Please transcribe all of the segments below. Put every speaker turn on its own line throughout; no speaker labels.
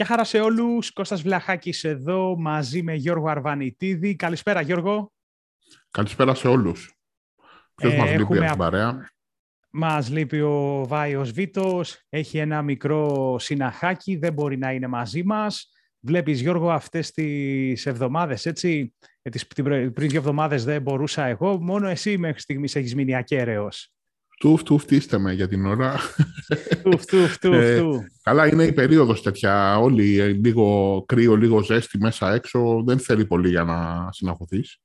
Γεια χαρά σε όλους. Κώστας Βλαχάκης εδώ μαζί με Γιώργο Αρβανιτίδη. Καλησπέρα Γιώργο.
Καλησπέρα σε όλους. Ποιος ε, μας λείπει από την παρέα;
Μας λείπει ο Βάιος Βίτος. Έχει ένα μικρό συναχάκι. Δεν μπορεί να είναι μαζί μας. Βλέπεις Γιώργο αυτές τις εβδομάδες, έτσι; Ε, τις, πριν δύο εβδομάδες δεν μπορούσα εγώ. Μόνο εσύ μέχρι στιγμής έχεις μείνει ακέραιος.
Τουφ, τουφ, με για την ώρα.
Τουφ, τουφ, τουφ, ε,
καλά, είναι η περίοδος τέτοια. Όλοι ε, λίγο κρύο, λίγο ζέστη μέσα έξω. Δεν θέλει πολύ για να συναχωθείς.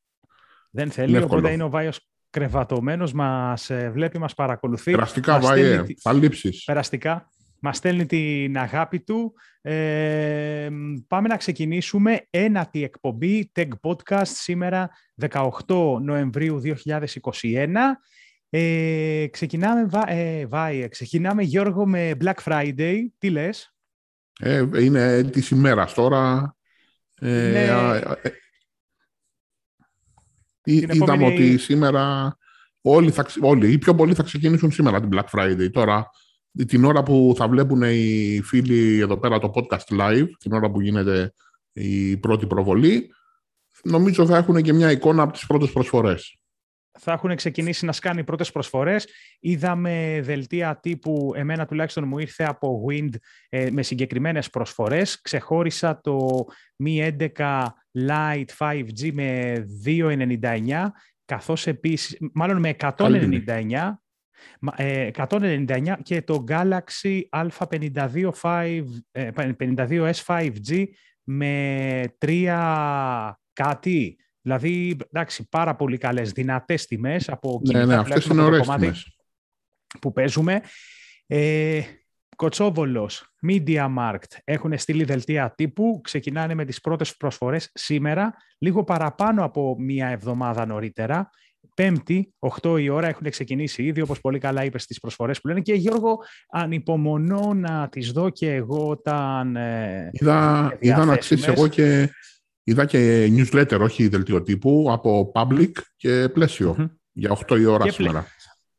Δεν θέλει, είναι οπότε είναι ο Βάιος κρεβατωμένος, μας ε, βλέπει, μας παρακολουθεί.
Περαστικά, Βάιε, θα λείψεις.
Περαστικά. Μας στέλνει την αγάπη του. Ε, πάμε να ξεκινήσουμε ένατη εκπομπή Tech Podcast σήμερα 18 Νοεμβρίου 2021. Ε, ξεκινάμε, ε, Βάιε, ξεκινάμε Γιώργο με Black Friday. Τι λες;
Ε, είναι τη ημέρα τώρα. Ε, ναι. ε, είδαμε ότι σήμερα όλοι, θα, όλοι οι πιο πολλοί θα ξεκινήσουν σήμερα την Black Friday. Τώρα, την ώρα που θα βλέπουν οι φίλοι εδώ πέρα το podcast live, την ώρα που γίνεται η πρώτη προβολή, νομίζω θα έχουν και μια εικόνα από τις πρώτες προσφορές
θα έχουν ξεκινήσει να σκάνει πρώτες προσφορές. Είδαμε δελτία τύπου, εμένα τουλάχιστον μου ήρθε από Wind ε, με συγκεκριμένες προσφορές. Ξεχώρισα το Mi 11 Lite 5G με 2,99 καθώς επίσης, μάλλον με 199 199 ε, και το Galaxy A52 52S 5G με 3 κάτι Δηλαδή, εντάξει, πάρα πολύ καλές, δυνατές τιμές από
ναι, ναι, αυτές είναι ωραίες τιμές.
που παίζουμε. Ε, Κοτσόβολος, Media Markt έχουν στείλει δελτία τύπου, ξεκινάνε με τις πρώτες προσφορές σήμερα, λίγο παραπάνω από μία εβδομάδα νωρίτερα. Πέμπτη, 8 η ώρα, έχουν ξεκινήσει ήδη, όπως πολύ καλά είπες στις προσφορές που λένε. Και Γιώργο, ανυπομονώ να τις δω και εγώ όταν...
Ε, είδα, είδα να ξέρεις εγώ και Είδα και newsletter, όχι δελτίο τύπου, από Public και πλαισιο για 8 η ώρα σήμερα.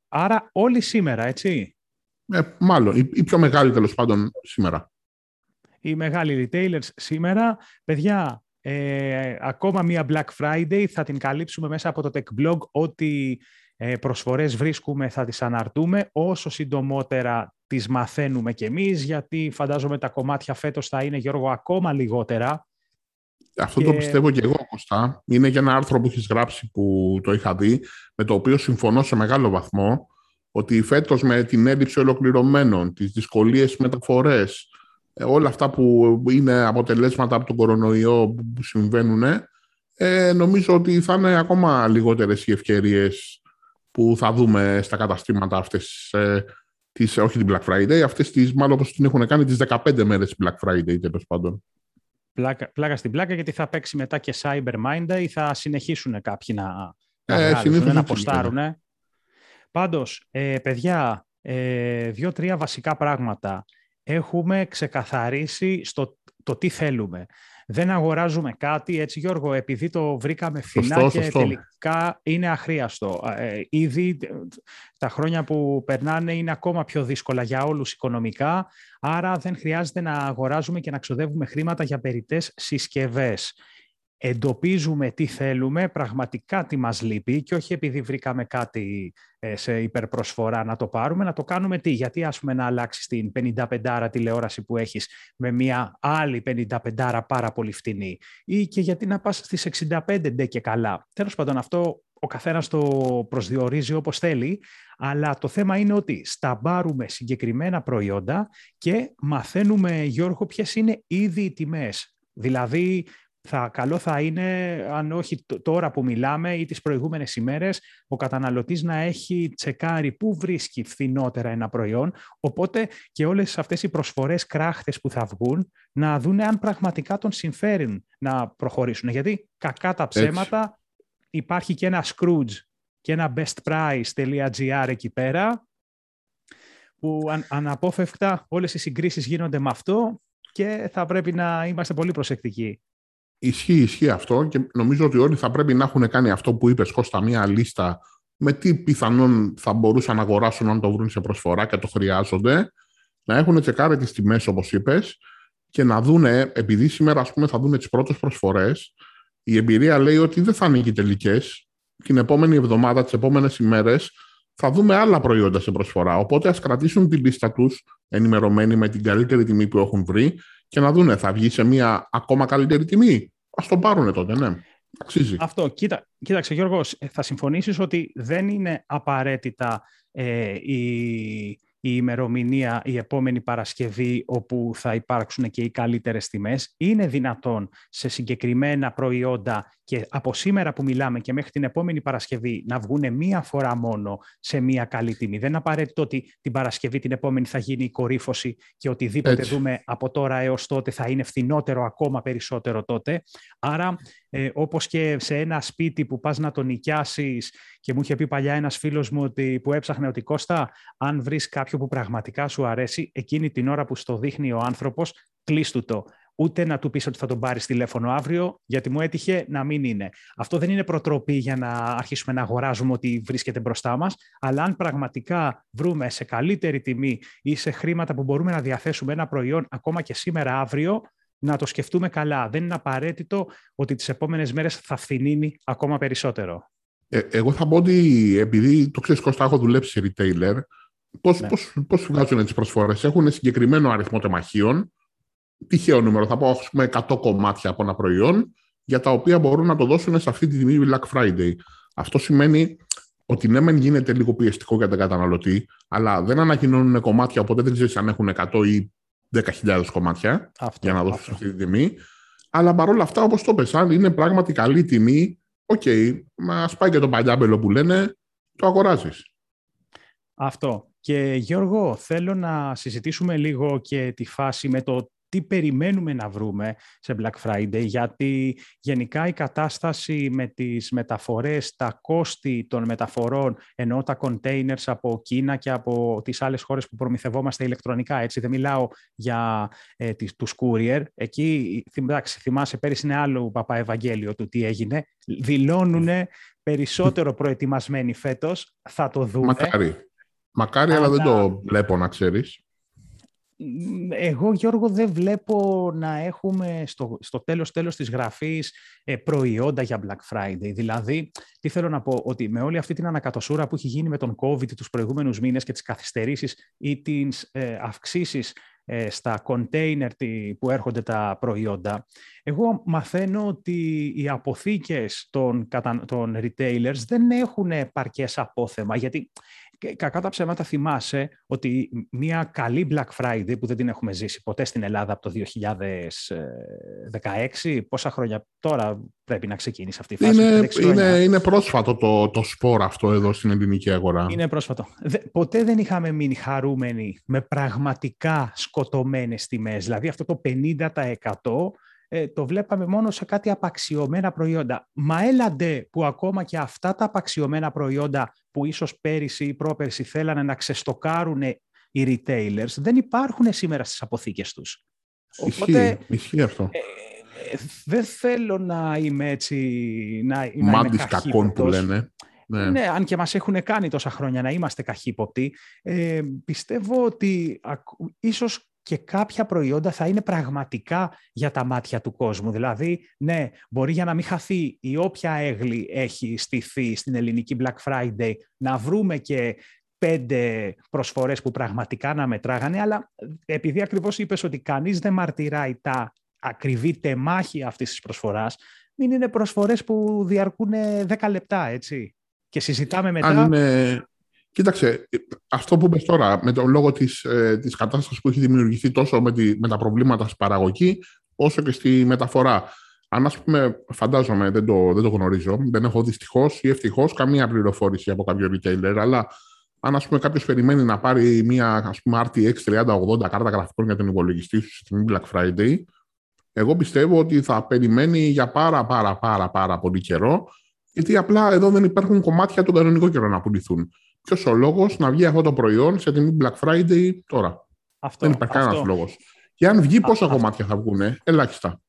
Άρα όλοι σήμερα, έτσι;
Ε, μάλλον, οι, πιο μεγάλοι τέλος πάντων σήμερα.
Οι μεγάλοι retailers σήμερα. Παιδιά, ε, ακόμα μία Black Friday θα την καλύψουμε μέσα από το Tech Blog. Ό,τι ε, προσφορές βρίσκουμε θα τις αναρτούμε. Όσο συντομότερα τις μαθαίνουμε κι εμείς, γιατί φαντάζομαι τα κομμάτια φέτος θα είναι, Γιώργο, ακόμα λιγότερα.
Αυτό το πιστεύω και εγώ, Κωστά. Είναι για ένα άρθρο που έχεις γράψει που το είχα δει, με το οποίο συμφωνώ σε μεγάλο βαθμό, ότι φέτος με την έλλειψη ολοκληρωμένων, τις δυσκολίες μεταφορές, ε, όλα αυτά που είναι αποτελέσματα από τον κορονοϊό που συμβαίνουν, ε, νομίζω ότι θα είναι ακόμα λιγότερες οι ευκαιρίες που θα δούμε στα καταστήματα αυτές, ε, τις, όχι την Black Friday, αυτές τις, μάλλον όπως την έχουν κάνει τις 15 μέρες Black Friday, τέλος πάντων
πλάκα, πλάκα στην πλάκα, γιατί θα παίξει μετά και Cyber Mind ή θα συνεχίσουν κάποιοι να, ε, να αποστάρουν. Πάντως, ε, παιδιά, ε, δύο-τρία βασικά πράγματα. Έχουμε ξεκαθαρίσει στο το τι θέλουμε δεν αγοράζουμε κάτι, έτσι Γιώργο, επειδή το βρήκαμε φθηνά και τελικά είναι αχρίαστο. Ε, ήδη τα χρόνια που περνάνε είναι ακόμα πιο δύσκολα για όλους οικονομικά, άρα δεν χρειάζεται να αγοράζουμε και να ξοδεύουμε χρήματα για περιττές συσκευές εντοπίζουμε τι θέλουμε, πραγματικά τι μας λείπει και όχι επειδή βρήκαμε κάτι ε, σε υπερπροσφορά να το πάρουμε, να το κάνουμε τι, γιατί ας πούμε να αλλάξεις την 55 τηλεόραση που έχεις με μια άλλη 55 πάρα πολύ φτηνή; Ή και γιατί να πας στις 65 ντε και καλά; Τέλος πάντων αυτό ο καθένας το προσδιορίζει όπως θέλει, αλλά το θέμα είναι ότι σταμπάρουμε συγκεκριμένα προϊόντα και μαθαίνουμε, Γιώργο, ποιες είναι ήδη οι τιμές. Δηλαδή, θα, καλό θα είναι, αν όχι τώρα που μιλάμε ή τις προηγούμενες ημέρες, ο καταναλωτής να έχει τσεκάρει πού βρίσκει φθηνότερα ένα προϊόν, οπότε και όλες αυτές οι προσφορές κράχτες που θα βγουν, να δουν αν πραγματικά τον συμφέρουν να προχωρήσουν. Γιατί κακά τα ψέματα υπάρχει και ένα Scrooge και ένα bestprice.gr εκεί πέρα, που αν, αναπόφευκτα όλες οι συγκρίσεις γίνονται με αυτό και θα πρέπει να είμαστε πολύ προσεκτικοί.
Ισχύει, ισχύει αυτό και νομίζω ότι όλοι θα πρέπει να έχουν κάνει αυτό που είπες Κώστα, μία λίστα με τι πιθανόν θα μπορούσαν να αγοράσουν αν το βρουν σε προσφορά και το χρειάζονται, να έχουν τσεκάρει τις τιμές όπως είπες και να δούνε, επειδή σήμερα ας πούμε θα δούνε τις πρώτες προσφορές, η εμπειρία λέει ότι δεν θα είναι και τελικές. Την επόμενη εβδομάδα, τις επόμενες ημέρες, θα δούμε άλλα προϊόντα σε προσφορά. Οπότε ας κρατήσουν την πίστα τους ενημερωμένοι με την καλύτερη τιμή που έχουν βρει και να δούνε θα βγει σε μια ακόμα καλύτερη τιμή. Ας το πάρουν τότε, ναι. Αξίζει.
Αυτό. Κοίτα, κοίταξε Γιώργος, θα συμφωνήσεις ότι δεν είναι απαραίτητα ε, η η ημερομηνία η επόμενη Παρασκευή όπου θα υπάρξουν και οι καλύτερες τιμές. Είναι δυνατόν σε συγκεκριμένα προϊόντα και από σήμερα που μιλάμε και μέχρι την επόμενη Παρασκευή να βγουν μία φορά μόνο σε μία καλή τιμή. Δεν είναι απαραίτητο ότι την Παρασκευή την επόμενη θα γίνει η κορύφωση και οτιδήποτε Έτσι. δούμε από τώρα έως τότε θα είναι φθηνότερο ακόμα περισσότερο τότε. Άρα ε, όπως και σε ένα σπίτι που πας να το νοικιάσεις και μου είχε πει παλιά ένας φίλος μου ότι, που έψαχνε ότι Κώστα, αν βρεις κάποιο που πραγματικά σου αρέσει, εκείνη την ώρα που στο δείχνει ο άνθρωπος, κλείστου το ούτε να του πεις ότι θα τον πάρεις τηλέφωνο αύριο, γιατί μου έτυχε να μην είναι. Αυτό δεν είναι προτροπή για να αρχίσουμε να αγοράζουμε ότι βρίσκεται μπροστά μας, αλλά αν πραγματικά βρούμε σε καλύτερη τιμή ή σε χρήματα που μπορούμε να διαθέσουμε ένα προϊόν ακόμα και σήμερα αύριο, να το σκεφτούμε καλά. Δεν είναι απαραίτητο ότι τις επόμενες μέρες θα φθηνίνει ακόμα περισσότερο.
Ε, εγώ θα πω ότι επειδή το ξέρεις Κώστα, έχω δουλέψει σε retailer, πώς, ναι. πώς, πώς βγάζουν τις προσφορές; Έχουν συγκεκριμένο αριθμό τεμαχίων, τυχαίο νούμερο, θα πω ας πούμε 100 κομμάτια από ένα προϊόν, για τα οποία μπορούν να το δώσουν σε αυτή τη τιμή Black Friday. Αυτό σημαίνει ότι ναι, μεν γίνεται λίγο πιεστικό για τον καταναλωτή, αλλά δεν ανακοινώνουν κομμάτια, οπότε δεν ξέρεις αν έχουν 100 ή 10.000 κομμάτια αυτό, για να δώσουν αυτή τη τιμή. Αλλά παρόλα αυτά, όπως το πες, αν είναι πράγματι καλή τιμή, OK, okay, μα πάει και το παλιάμπελο που λένε, το αγοράζεις.
Αυτό. Και Γιώργο, θέλω να συζητήσουμε λίγο και τη φάση με το τι περιμένουμε να βρούμε σε Black Friday, γιατί γενικά η κατάσταση με τις μεταφορές, τα κόστη των μεταφορών, ενώ τα containers από Κίνα και από τις άλλες χώρες που προμηθευόμαστε ηλεκτρονικά, έτσι δεν μιλάω για ε, τους courier, εκεί εντάξει, θυμάσαι πέρυσι είναι άλλο παπά Ευαγγέλιο του τι έγινε, δηλώνουν περισσότερο προετοιμασμένοι φέτος, θα το δούμε.
Μακάρι. Μακάρι, αλλά, αλλά δεν το βλέπω να ξέρεις
εγώ Γιώργο δεν βλέπω να έχουμε στο, στο τέλος τέλος της γραφής ε, προϊόντα για Black Friday. Δηλαδή, τι θέλω να πω, ότι με όλη αυτή την ανακατοσούρα που έχει γίνει με τον COVID τους προηγούμενους μήνες και τις καθυστερήσεις ή τις ε, αυξήσεις ε, στα container που έρχονται τα προϊόντα, εγώ μαθαίνω ότι οι αποθήκες των, των retailers δεν έχουν παρκές απόθεμα, γιατί κακά τα ψέματα θυμάσαι ότι μια καλή Black Friday που δεν την έχουμε ζήσει ποτέ στην Ελλάδα από το 2016, πόσα χρόνια τώρα πρέπει να ξεκίνησε αυτή η φάση.
Είναι, είναι, είναι πρόσφατο το, το σπορ αυτό εδώ στην ελληνική αγορά.
Είναι πρόσφατο. ποτέ δεν είχαμε μείνει χαρούμενοι με πραγματικά σκοτωμένες τιμές. Δηλαδή αυτό το 50% ε, το βλέπαμε μόνο σε κάτι απαξιωμένα προϊόντα. Μα έλαντε που ακόμα και αυτά τα απαξιωμένα προϊόντα που ίσως πέρυσι ή πρόπερσι θέλανε να ξεστοκάρουν οι retailers, δεν υπάρχουν σήμερα στις αποθήκες τους.
Οπότε, ισχύει, αυτό. Ε,
ε, δεν θέλω να είμαι έτσι... Να,
Μάντης κακών που λένε.
Ναι. ναι. αν και μας έχουν κάνει τόσα χρόνια να είμαστε καχύποπτοι, ε, πιστεύω ότι ίσως και κάποια προϊόντα θα είναι πραγματικά για τα μάτια του κόσμου. Δηλαδή, ναι, μπορεί για να μην χαθεί η όποια έγλη έχει στηθεί στην ελληνική Black Friday να βρούμε και πέντε προσφορές που πραγματικά να μετράγανε, αλλά επειδή ακριβώς είπες ότι κανείς δεν μαρτυράει τα ακριβή τεμάχια αυτής της προσφοράς, μην είναι προσφορές που διαρκούν 10 λεπτά, έτσι. Και συζητάμε μετά...
Αν Κοίταξε, αυτό που είπες τώρα, με τον λόγο της, ε, της κατάστασης που έχει δημιουργηθεί τόσο με, τη, με τα προβλήματα στην παραγωγή, όσο και στη μεταφορά. Αν ας πούμε, φαντάζομαι, δεν το, δεν το γνωρίζω, δεν έχω δυστυχώς ή ευτυχώς καμία πληροφόρηση από κάποιο retailer, αλλά αν ας πούμε κάποιος περιμένει να πάρει μια ας πούμε, RTX 3080 κάρτα γραφικών για τον υπολογιστή σου στην Black Friday, εγώ πιστεύω ότι θα περιμένει για πάρα πάρα πάρα πάρα πολύ καιρό, γιατί απλά εδώ δεν υπάρχουν κομμάτια τον κανονικό καιρό να πουληθούν. Ποιος ο λόγος να βγει αυτό το προϊόν σε τιμή Black Friday τώρα; Αυτό, Δεν υπάρχει κανένας λόγος. Και αν βγει, πόσα κομμάτια θα βγουν, ελάχιστα.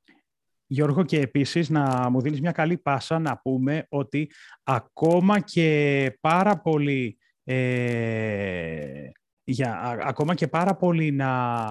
Γιώργο, και επίσης να μου δίνεις μια καλή πάσα να πούμε ότι ακόμα και πάρα πολλοί ε, για, ακόμα και πάρα πολύ να,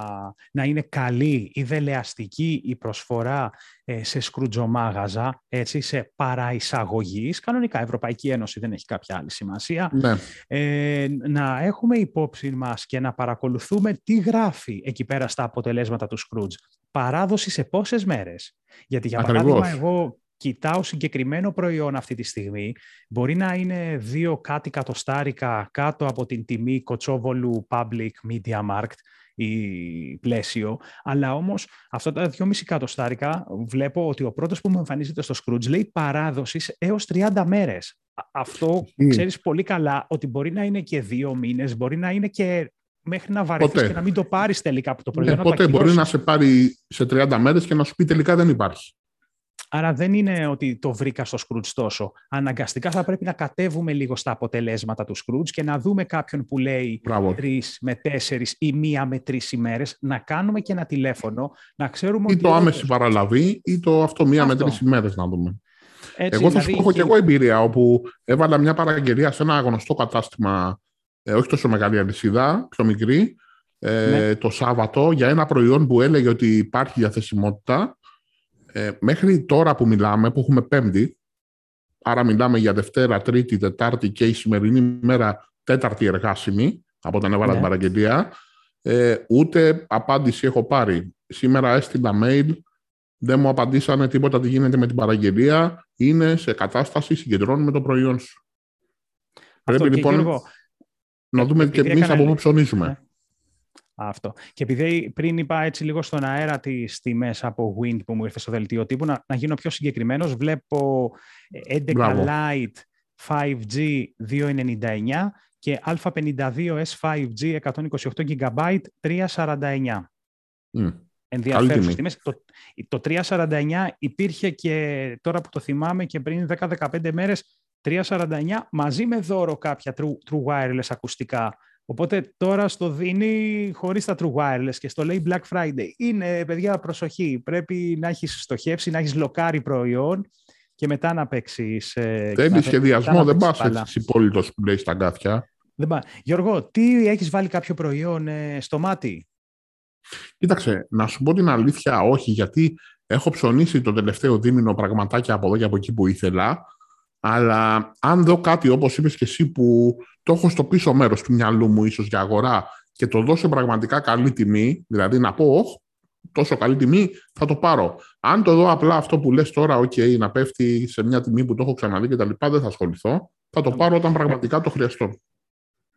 να είναι καλή ή δελεαστική η προσφορά ε, σε σκρουτζομάγαζα, έτσι, σε παραεισαγωγής, κανονικά Ευρωπαϊκή Ένωση δεν έχει κάποια άλλη σημασία,
ναι.
ε, να έχουμε υπόψη μας και να παρακολουθούμε τι γράφει εκεί πέρα στα αποτελέσματα του Σκρούτζ. Παράδοση σε πόσες μέρες. Γιατί για παράδειγμα εγώ κοιτάω συγκεκριμένο προϊόν αυτή τη στιγμή, μπορεί να είναι δύο κάτι κατοστάρικα κάτω από την τιμή Κοτσόβολου Public Media Markt ή πλαίσιο, αλλά όμως αυτά τα 2,5 κατοστάρικα βλέπω ότι ο πρώτος που μου εμφανίζεται στο Scrooge λέει παράδοσης έως 30 μέρες. Αυτό mm. ξέρεις πολύ καλά ότι μπορεί να είναι και δύο μήνες, μπορεί να είναι και μέχρι να βαρεθείς και να μην το πάρεις τελικά από το προϊόν.
Ναι, ποτέ μπορεί να σε πάρει σε 30 μέρες και να σου πει τελικά δεν υπάρχει.
Άρα δεν είναι ότι το βρήκα στο Scrooge τόσο. Αναγκαστικά θα πρέπει να κατέβουμε λίγο στα αποτελέσματα του Scrooge και να δούμε κάποιον που λέει τρεις με τέσσερις ή μία με τρεις ημέρες, να κάνουμε και ένα τηλέφωνο, να ξέρουμε
ή
ότι.
το άμεση παραλαβή ή το αυτό μία με τρεις ημέρες να δούμε. Έτσι, εγώ θα σου δηλαδή πω και εγώ εμπειρία όπου έβαλα μια παραγγελία σε ένα γνωστό κατάστημα, ε, όχι τόσο μεγάλη αλυσίδα, πιο μικρή, ε, ναι. το Σάββατο για ένα προϊόν που έλεγε ότι υπάρχει διαθεσιμότητα ε, μέχρι τώρα που μιλάμε, που έχουμε Πέμπτη, άρα μιλάμε για Δευτέρα, Τρίτη, Τετάρτη και η σημερινή μέρα τέταρτη εργάσιμη, από όταν έβαλα την ναι. παραγγελία, ε, ούτε απάντηση έχω πάρει. Σήμερα έστειλα mail, δεν μου απαντήσανε τίποτα τι γίνεται με την παραγγελία, είναι σε κατάσταση συγκεντρώνουμε το προϊόν σου. Πρέπει λοιπόν να δούμε και εμείς από πού ψωνίζουμε. Ναι.
Αυτό. Και επειδή πριν είπα έτσι λίγο στον αέρα τις τιμές από Wind που μου ήρθε στο δελτίο τύπου, να, να γίνω πιο συγκεκριμένος, βλέπω 11 Lite 5G 299 και Α52S 5G 128 GB 349. Mm. Ενδιαφέρουσες τιμές. Το, το 349 υπήρχε και τώρα που το θυμάμαι και πριν 10-15 μέρες 349 μαζί με δώρο κάποια true, true wireless ακουστικά Οπότε τώρα στο δίνει χωρίς τα true wireless και στο λέει Black Friday. Είναι, παιδιά, προσοχή. Πρέπει να έχεις στοχεύσει, να έχεις λοκάρει προϊόν και μετά να παίξεις.
Ε, δεν σχεδιασμό, δεν πας έτσι υπόλοιπο που λέει στα γκάθια.
Δεν πά. Γιώργο, τι έχεις βάλει κάποιο προϊόν ε, στο μάτι;
Κοίταξε, να σου πω την αλήθεια όχι, γιατί έχω ψωνίσει το τελευταίο δίμηνο πραγματάκια από εδώ και από εκεί που ήθελα, αλλά αν δω κάτι όπως είπες και εσύ που το έχω στο πίσω μέρος του μυαλού μου ίσως για αγορά και το δώσω πραγματικά καλή τιμή, δηλαδή να πω, όχι, τόσο καλή τιμή, θα το πάρω. Αν το δω απλά αυτό που λες τώρα, ok, να πέφτει σε μια τιμή που το έχω ξαναδεί και τα λοιπά, δεν θα ασχοληθώ. Θα το πάρω όταν πραγματικά το χρειαστώ.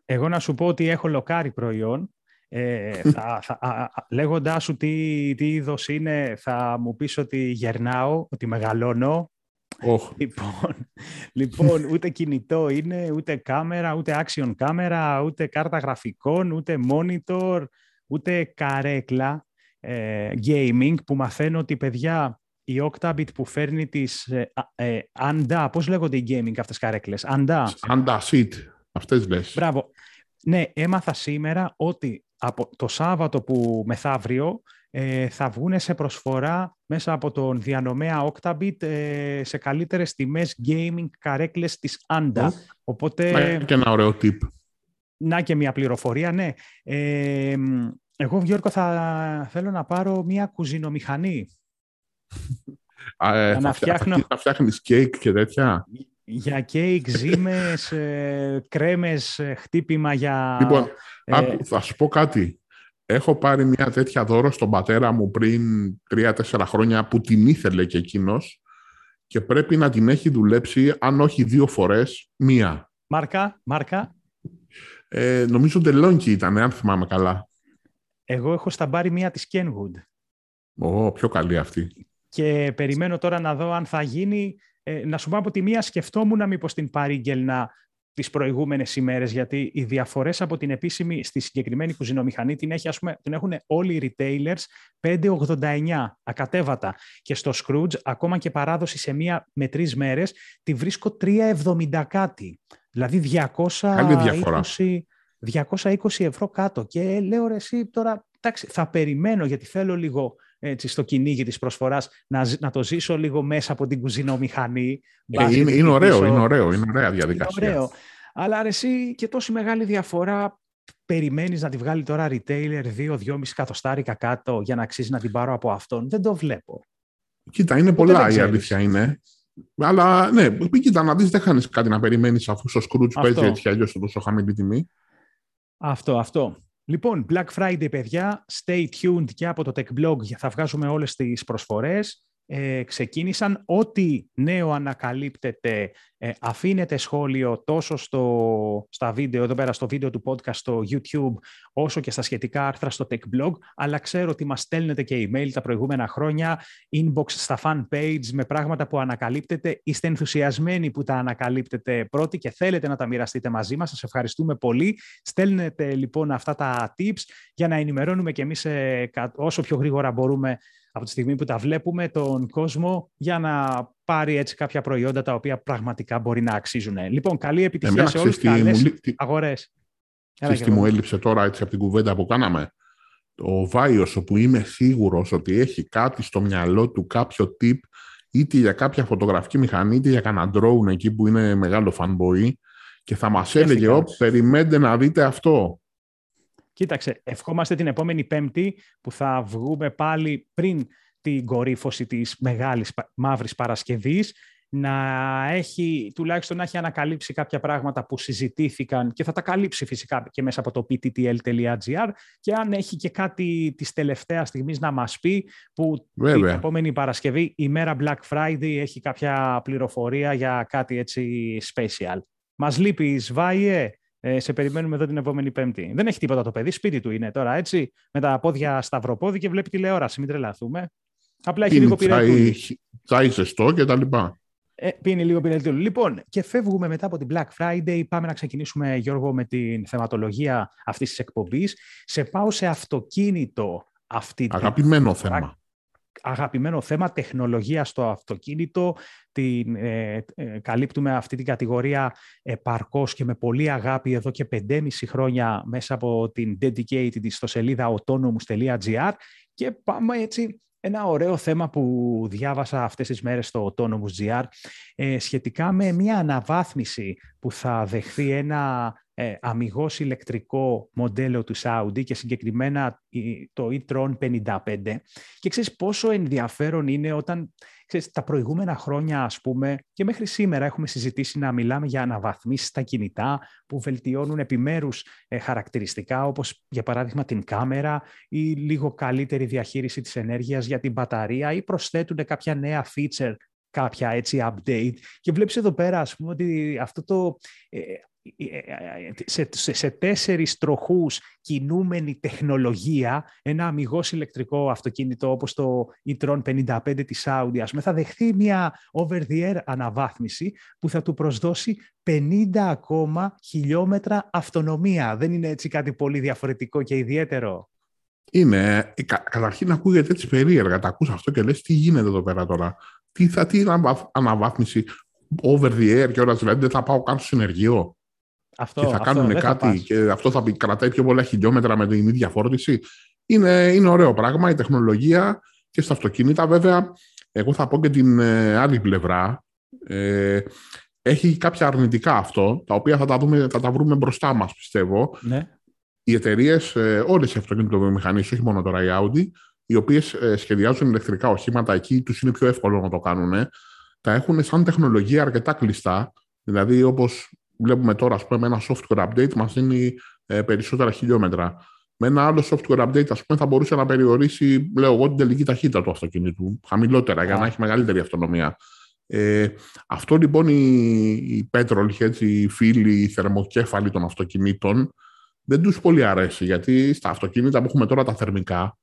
Εγώ να σου πω ότι έχω λοκάρει προϊόν. Ε, θα, θα, λέγοντάς σου τι, τι είδος είναι, θα μου πεις ότι γερνάω, ότι μεγαλώνω,
Oh.
Λοιπόν, λοιπόν, ούτε κινητό είναι, ούτε κάμερα, ούτε action κάμερα, ούτε κάρτα γραφικών, ούτε monitor, ούτε καρέκλα ε, gaming που μαθαίνω ότι παιδιά η Octabit που φέρνει τις ε, ε, ANDA, πώς λέγονται οι gaming αυτές καρέκλες, ANDA.
ANDA seat, αυτές λες.
Μπράβο. Ναι, έμαθα σήμερα ότι από το Σάββατο που μεθαύριο ε, θα βγουν σε προσφορά μέσα από τον διανομέα Octabit ε, σε καλύτερες τιμές gaming καρέκλες της Anda. Οπότε...
Να και ένα ωραίο tip.
Να και μια πληροφορία, ναι. Ε, εγώ, Γιώργο, θα θέλω να πάρω μια κουζινομηχανή.
ε, θα, φτιάχνω... θα φτιάχνεις κέικ και τέτοια;
Για κέικ, ζύμες, ε, κρέμες, ε, χτύπημα για...
Λοιπόν, θα σου πω κάτι. Έχω πάρει μια τέτοια δώρο στον πατέρα μου πριν τρία-τέσσερα χρόνια που την ήθελε και εκείνος και πρέπει να την έχει δουλέψει, αν όχι δύο φορές, μία.
Μάρκα, μάρκα.
Ε, νομίζω Τελόνκι ήταν, αν θυμάμαι καλά.
Εγώ έχω στα μπάρι μία της Kenwood.
Ω, πιο καλή αυτή.
Και περιμένω τώρα να δω αν θα γίνει. Ε, να σου πω από τη μία σκεφτόμουν μήπως την παρήγγελνα τις προηγούμενες ημέρες, γιατί οι διαφορές από την επίσημη στη συγκεκριμένη κουζινομηχανή την, έχει, ας πούμε, την έχουν όλοι οι retailers 5,89 ακατέβατα. Και στο Scrooge, ακόμα και παράδοση σε μία με τρεις μέρες, τη βρίσκω 3,70 κάτι. Δηλαδή 220, 220 ευρώ κάτω. Και λέω ρε εσύ τώρα, εντάξει, θα περιμένω γιατί θέλω λίγο έτσι, στο κυνήγι της προσφοράς να, να το ζήσω λίγο μέσα από την κουζινομηχανή.
Ε, είναι, είναι ωραίο, είναι ωραίο, είναι ωραία διαδικασία.
Είναι ωραίο. Αλλά εσύ και τόση μεγάλη διαφορά περιμένεις να τη βγάλει τώρα retailer 2-2,5 εκατοστάρικα κάτω για να αξίζει να την πάρω από αυτόν; Δεν το βλέπω.
Κοίτα, είναι πολλά η αλήθεια είναι. Αλλά ναι, κοίτα να δεις δεν χάνεις κάτι να περιμένεις αφού στο Scrooge παίζει έτσι κι αλλιώς τόσο χαμηλή τιμή.
Αυτό, αυτό. Λοιπόν, Black Friday, παιδιά, stay tuned και από το Tech Blog θα βγάζουμε όλες τις προσφορές ε, ξεκίνησαν. Ό,τι νέο ανακαλύπτεται, ε, αφήνετε σχόλιο τόσο στο, στα βίντεο, εδώ πέρα στο βίντεο του podcast στο YouTube, όσο και στα σχετικά άρθρα στο Tech Blog, αλλά ξέρω ότι μας στέλνετε και email τα προηγούμενα χρόνια, inbox στα fan page με πράγματα που ανακαλύπτετε. Είστε ενθουσιασμένοι που τα ανακαλύπτετε πρώτοι και θέλετε να τα μοιραστείτε μαζί μας. Σας ευχαριστούμε πολύ. Στέλνετε λοιπόν αυτά τα tips για να ενημερώνουμε και εμείς ε, όσο πιο γρήγορα μπορούμε από τη στιγμή που τα βλέπουμε τον κόσμο για να πάρει έτσι κάποια προϊόντα τα οποία πραγματικά μπορεί να αξίζουν. Λοιπόν, καλή επιτυχία Εμένα, σε όλους τις καλές μου... αγορές.
Ξέρεις τι μου έλειψε τώρα έτσι από την κουβέντα που κάναμε; Ο Βάιος, όπου είμαι σίγουρος ότι έχει κάτι στο μυαλό του, κάποιο tip, είτε για κάποια φωτογραφική μηχανή, είτε για κανένα drone εκεί που είναι μεγάλο fanboy και θα μας έλεγε, Ω, περιμένετε να δείτε αυτό.
Κοίταξε, ευχόμαστε την επόμενη Πέμπτη που θα βγούμε πάλι πριν την κορύφωση της μεγάλης μαύρης Παρασκευής να έχει, τουλάχιστον να έχει ανακαλύψει κάποια πράγματα που συζητήθηκαν και θα τα καλύψει φυσικά και μέσα από το pttl.gr και αν έχει και κάτι της τελευταίας στιγμής να μας πει που την επόμενη Παρασκευή, η μέρα Black Friday, έχει κάποια πληροφορία για κάτι έτσι special. Μας λείπεις, Σβάιε, ε, σε περιμένουμε εδώ την επόμενη Πέμπτη. Δεν έχει τίποτα το παιδί, σπίτι του είναι τώρα έτσι, με τα πόδια σταυροπόδι και βλέπει τηλεόραση. Μην τρελαθούμε. Απλά έχει λίγο πυρετούλη.
Τσάι ζεστό και τα λοιπά.
Ε, πίνει λίγο πυρετούλη. Λοιπόν, και φεύγουμε μετά από την Black Friday. Πάμε να ξεκινήσουμε, Γιώργο, με την θεματολογία αυτής της εκπομπής. Σε πάω σε αυτοκίνητο αυτή
Αγαπημένο θέμα
αγαπημένο θέμα, τεχνολογία στο αυτοκίνητο. Την, ε, ε, καλύπτουμε αυτή την κατηγορία επαρκώς και με πολύ αγάπη εδώ και 5,5 χρόνια μέσα από την dedicated ιστοσελίδα autonomous.gr και πάμε έτσι ένα ωραίο θέμα που διάβασα αυτές τις μέρες στο Autonomous.gr ε, σχετικά με μια αναβάθμιση που θα δεχθεί ένα ε, αμυγός ηλεκτρικό μοντέλο του Saudi και συγκεκριμένα το e-tron 55. Και ξέρεις πόσο ενδιαφέρον είναι όταν ξέρεις, τα προηγούμενα χρόνια, ας πούμε, και μέχρι σήμερα έχουμε συζητήσει να μιλάμε για αναβαθμίσεις στα κινητά που βελτιώνουν επιμέρους ε, χαρακτηριστικά, όπως για παράδειγμα την κάμερα ή λίγο καλύτερη διαχείριση της ενέργειας για την μπαταρία ή προσθέτουν κάποια νέα feature κάποια έτσι update και βλέπεις εδώ πέρα ας πούμε ότι αυτό το, ε, σε, σε, σε τέσσερις τροχούς κινούμενη τεχνολογία, ένα αμυγός ηλεκτρικό αυτοκίνητο όπως το e-tron 55 της Audi, ας πούμε, θα δεχθεί μια over-the-air αναβάθμιση που θα του προσδώσει 50 ακόμα χιλιόμετρα αυτονομία. Δεν είναι έτσι κάτι πολύ διαφορετικό και ιδιαίτερο;
Είναι. Ε, κα, καταρχήν ακούγεται έτσι περίεργα. Τα ακούς αυτό και λες τι γίνεται εδώ πέρα τώρα; Τι θα τι αναβάθμιση over the air και όλας δηλαδή δεν θα πάω καν στο συνεργείο; Αυτό, και θα κάνουν κάτι και αυτό θα κρατάει πιο πολλά χιλιόμετρα με την ίδια φόρτιση. Είναι, είναι ωραίο πράγμα η τεχνολογία και στα αυτοκίνητα. Βέβαια, εγώ θα πω και την ε, άλλη πλευρά. Ε, έχει κάποια αρνητικά αυτό, τα οποία θα τα, δούμε, θα τα βρούμε μπροστά μας, πιστεύω. Ναι. Οι εταιρείες, ε, όλες οι αυτοκινητοβιομηχανίες, όχι μόνο τώρα η Audi, οι οποίες ε, σχεδιάζουν ηλεκτρικά οχήματα, εκεί τους είναι πιο εύκολο να το κάνουν, τα έχουν σαν τεχνολογία αρκετά κλειστά. Δηλαδή, όπως βλέπουμε τώρα, ας πούμε, ένα software update μας δίνει ε, περισσότερα χιλιόμετρα. Με ένα άλλο software update, ας πούμε, θα μπορούσε να περιορίσει, λέω εγώ, την τελική ταχύτητα του αυτοκινήτου, χαμηλότερα, για να έχει μεγαλύτερη αυτονομία. Ε, αυτό λοιπόν οι, οι petrol heads, οι φίλοι, οι θερμοκέφαλοι των αυτοκινήτων, δεν τους πολύ αρέσει, γιατί στα αυτοκίνητα που έχουμε τώρα τα θερμικά,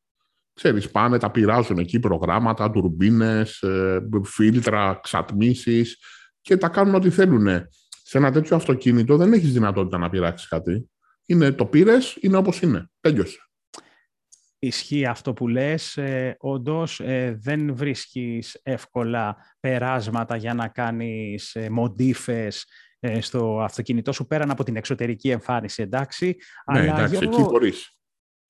ξέρεις, πάνε, τα πειράζουν εκεί προγράμματα, τουρμπίνες, ε, φίλτρα, ξατμίσεις και τα κάνουν ό,τι θέλουν σε ένα τέτοιο αυτοκίνητο δεν έχεις δυνατότητα να πειράξεις κάτι. Είναι το πήρες, είναι όπως είναι. Τέλειωσε.
Ισχύει αυτό που λες. Ε, όντως ε, δεν βρίσκεις εύκολα περάσματα για να κάνεις ε, μοντίφες ε, στο αυτοκίνητό σου πέραν από την εξωτερική εμφάνιση, εντάξει.
Ναι, Αλλά, εντάξει, εκεί μπορείς.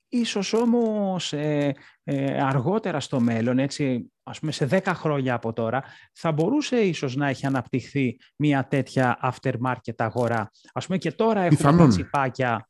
Ίσως όμως ε, ε, αργότερα στο μέλλον, έτσι, ας πούμε σε 10 χρόνια από τώρα, θα μπορούσε ίσως να έχει αναπτυχθεί μια τέτοια aftermarket αγορά. Ας πούμε και τώρα έχουμε τα τσιπάκια,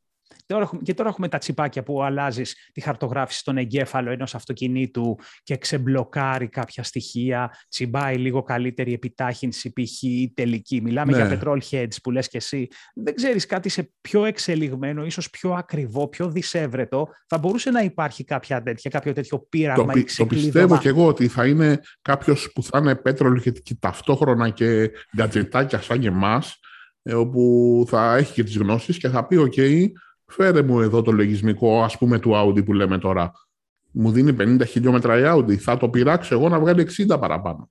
Και τώρα έχουμε τα τσιπάκια που αλλάζεις τη χαρτογράφηση στον εγκέφαλο ενός αυτοκινήτου και ξεμπλοκάρει κάποια στοιχεία, τσιμπάει λίγο καλύτερη επιτάχυνση, π.χ. ή τελική. Μιλάμε ναι. για petrol heads που λες και εσύ. Δεν ξέρεις κάτι σε πιο εξελιγμένο, ίσως πιο ακριβό, πιο δυσέβρετο. Θα μπορούσε να υπάρχει κάποια τέτοια, κάποιο τέτοιο πείραγμα
το, ή Το πιστεύω και εγώ ότι θα είναι κάποιος που θα είναι petrol και ταυτόχρονα και γκατζετάκια σαν και εμάς, ε, όπου θα έχει και τις γνώσεις και θα πει «ΟΚ, φέρε μου εδώ το λογισμικό ας πούμε του Audi που λέμε τώρα. Μου δίνει 50 χιλιόμετρα η Audi, θα το πειράξω εγώ να βγάλει 60 παραπάνω».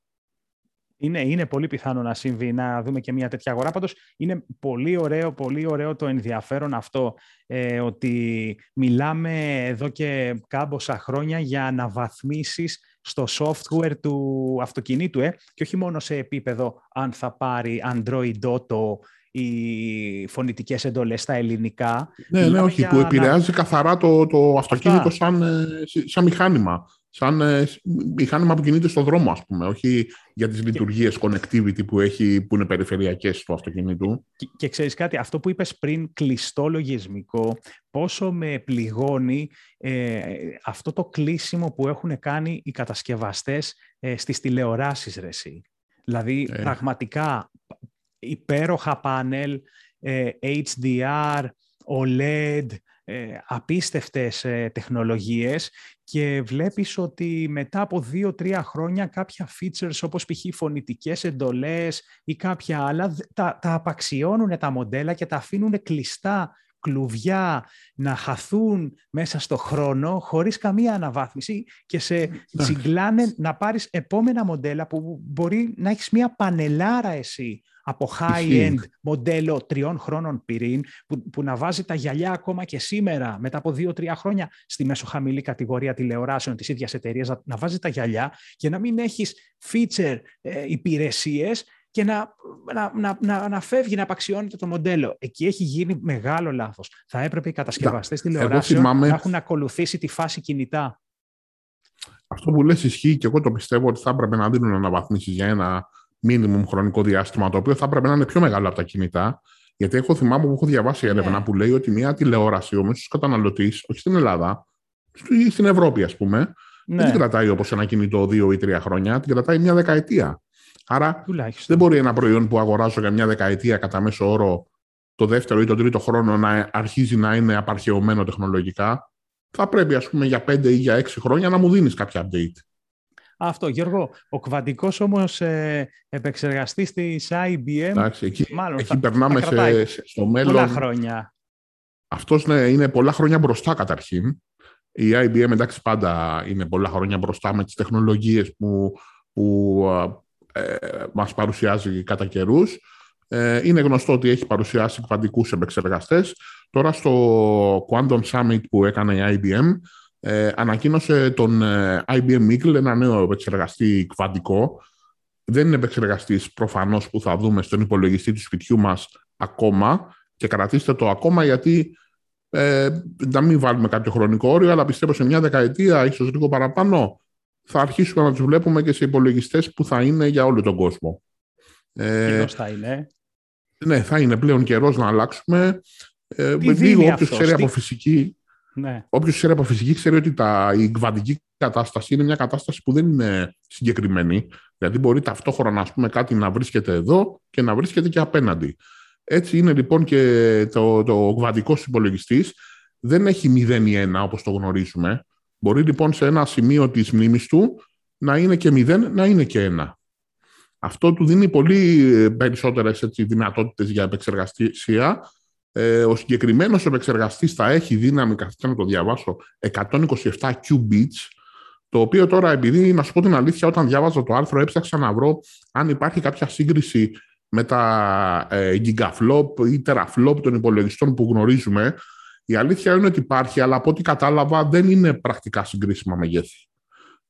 Είναι, είναι πολύ πιθανό να συμβεί, να δούμε και μια τέτοια αγορά. Πάντως είναι πολύ ωραίο, πολύ ωραίο το ενδιαφέρον αυτό, ε, ότι μιλάμε εδώ και κάμποσα χρόνια για αναβαθμίσεις στο software του αυτοκινήτου ε, και όχι μόνο σε επίπεδο αν θα πάρει Android Auto οι φωνητικές εντολές στα ελληνικά.
Ναι, ναι, όχι, που επηρεάζει καθαρά το, το αυτοκίνητο σαν, ε, σαν μηχάνημα. Σαν ε, μηχάνημα που κινείται στον δρόμο, ας πούμε, όχι για τις λειτουργίες connectivity που, έχει, που είναι περιφερειακές του αυτοκινήτου.
Και, και ξέρεις κάτι, αυτό που είπες πριν, κλειστό λογισμικό, πόσο με πληγώνει ε, αυτό το κλείσιμο που έχουν κάνει οι κατασκευαστές ε, στις τηλεοράσεις, Ρεσί. Δηλαδή, πραγματικά υπέροχα πάνελ, ε, HDR, OLED, ε, απίστευτες ε, τεχνολογίες και βλέπεις ότι μετά από δύο-τρία χρόνια κάποια features όπως π.χ. φωνητικές εντολές ή κάποια άλλα τα, τα απαξιώνουν τα μοντέλα και τα αφήνουν κλειστά κλουβιά να χαθούν μέσα στο χρόνο χωρίς καμία αναβάθμιση και σε τσιγκλάνε να πάρεις επόμενα μοντέλα που μπορεί να έχεις μια πανελάρα εσύ από high-end μοντέλο τριών χρόνων πυρήν, που, που να βάζει τα γυαλιά ακόμα και σήμερα, μετά από δύο-τρία χρόνια, στη μεσοχαμηλή κατηγορία τηλεοράσεων της ίδιας εταιρείας, να, να βάζει τα γυαλιά και να μην έχεις feature ε, υπηρεσίες και να, να, να, να, να φεύγει, να απαξιώνεται το μοντέλο. Εκεί έχει γίνει μεγάλο λάθος. Θα έπρεπε οι κατασκευαστές τηλεοράσεων θυμάμαι... να έχουν ακολουθήσει τη φάση κινητά.
Αυτό που λες ισχύει και εγώ το πιστεύω ότι θα έπρεπε να δίνουν αναβαθμίσεις για ένα minimum χρονικό διάστημα, το οποίο θα έπρεπε να είναι πιο μεγάλο από τα κινητά. Γιατί έχω θυμάμαι που έχω διαβάσει έρευνα ναι. που λέει ότι μια τηλεόραση ο μέσος καταναλωτής, όχι στην Ελλάδα, ή στην Ευρώπη, ας πούμε, ναι. δεν την κρατάει όπως ένα κινητό δύο ή τρία χρόνια, την κρατάει μια δεκαετία. Άρα δεν μπορεί ένα προϊόν που αγοράζω για μια δεκαετία κατά μέσο όρο το δεύτερο ή τον τρίτο χρόνο να αρχίζει να είναι απαρχαιωμένο τεχνολογικά. Θα πρέπει, ας πούμε, για πέντε ή για έξι χρόνια να μου δίνεις κάποια update.
Αυτό, Γιώργο, ο κβαντικός όμως ε, επεξεργαστής της IBM,
Εντάξει, εκεί, μάλλον εκεί θα, περνάμε σε, στο μέλλον.
Πολλά χρόνια.
Αυτός ναι, είναι πολλά χρόνια μπροστά καταρχήν. Η IBM εντάξει πάντα είναι πολλά χρόνια μπροστά με τις τεχνολογίες που, που ε, μας παρουσιάζει κατά καιρούς. Ε, είναι γνωστό ότι έχει παρουσιάσει κβαντικούς επεξεργαστές. Τώρα στο Quantum Summit που έκανε η IBM ε, ανακοίνωσε τον ε, IBM Eagle, ένα νέο επεξεργαστή κβαντικό. Δεν είναι επεξεργαστής προφανώς που θα δούμε στον υπολογιστή του σπιτιού μας ακόμα και κρατήστε το ακόμα γιατί ε, να μην βάλουμε κάποιο χρονικό όριο, αλλά πιστεύω σε μια δεκαετία, ίσως λίγο παραπάνω, θα αρχίσουμε να τους βλέπουμε και σε υπολογιστές που θα είναι για όλο τον κόσμο.
Ε, θα είναι.
Ναι, θα είναι πλέον καιρός να αλλάξουμε. Ε, λίγο όποιος ξέρει από φυσική, ναι. Όποιος ξέρει από φυσική ξέρει ότι τα, η κβαντική κατάσταση είναι μια κατάσταση που δεν είναι συγκεκριμένη. Δηλαδή μπορεί ταυτόχρονα ας πούμε, κάτι να βρίσκεται εδώ και να βρίσκεται και απέναντι. Έτσι είναι λοιπόν και το, το κβαντικό υπολογιστή. Δεν έχει 0 ή 1 όπως το γνωρίζουμε. Μπορεί λοιπόν σε ένα σημείο της μνήμης του να είναι και 0, να είναι και 1. Αυτό του δίνει πολύ περισσότερες έτσι, δυνατότητες για επεξεργασία ε, ο συγκεκριμένος επεξεργαστής θα έχει δύναμη, καθίστε να το διαβάσω, 127 qubits, το οποίο τώρα, επειδή να σου πω την αλήθεια, όταν διάβαζα το άρθρο έψαξα να βρω αν υπάρχει κάποια σύγκριση με τα ε, gigaflop ή teraflop των υπολογιστών που γνωρίζουμε. Η αλήθεια είναι ότι υπάρχει, αλλά από ό,τι κατάλαβα δεν είναι πρακτικά συγκρίσιμα μεγέθη.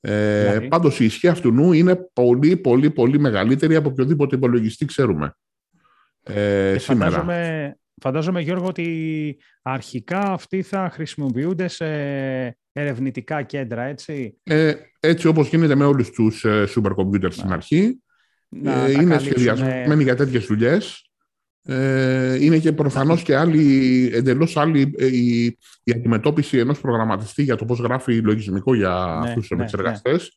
Ε, δηλαδή; Πάντως η ισχύ αυτού νου είναι πολύ, πολύ, πολύ μεγαλύτερη από οποιοδήποτε υπολογιστή ξέρουμε ε, ε σήμερα.
Φαντάζομαι, Γιώργο, ότι αρχικά αυτοί θα χρησιμοποιούνται σε ερευνητικά κέντρα, έτσι.
Ε, έτσι όπως γίνεται με όλους τους ε, supercomputers στην αρχή. ε, είναι σχεδιασμένοι για τέτοιες δουλειές. Ε, είναι και προφανώς και άλλη, εντελώς άλλη ε, η, η αντιμετώπιση ενός προγραμματιστή για το πώς γράφει λογισμικό για ναι, αυτούς τους ναι, επεξεργαστές. Ναι.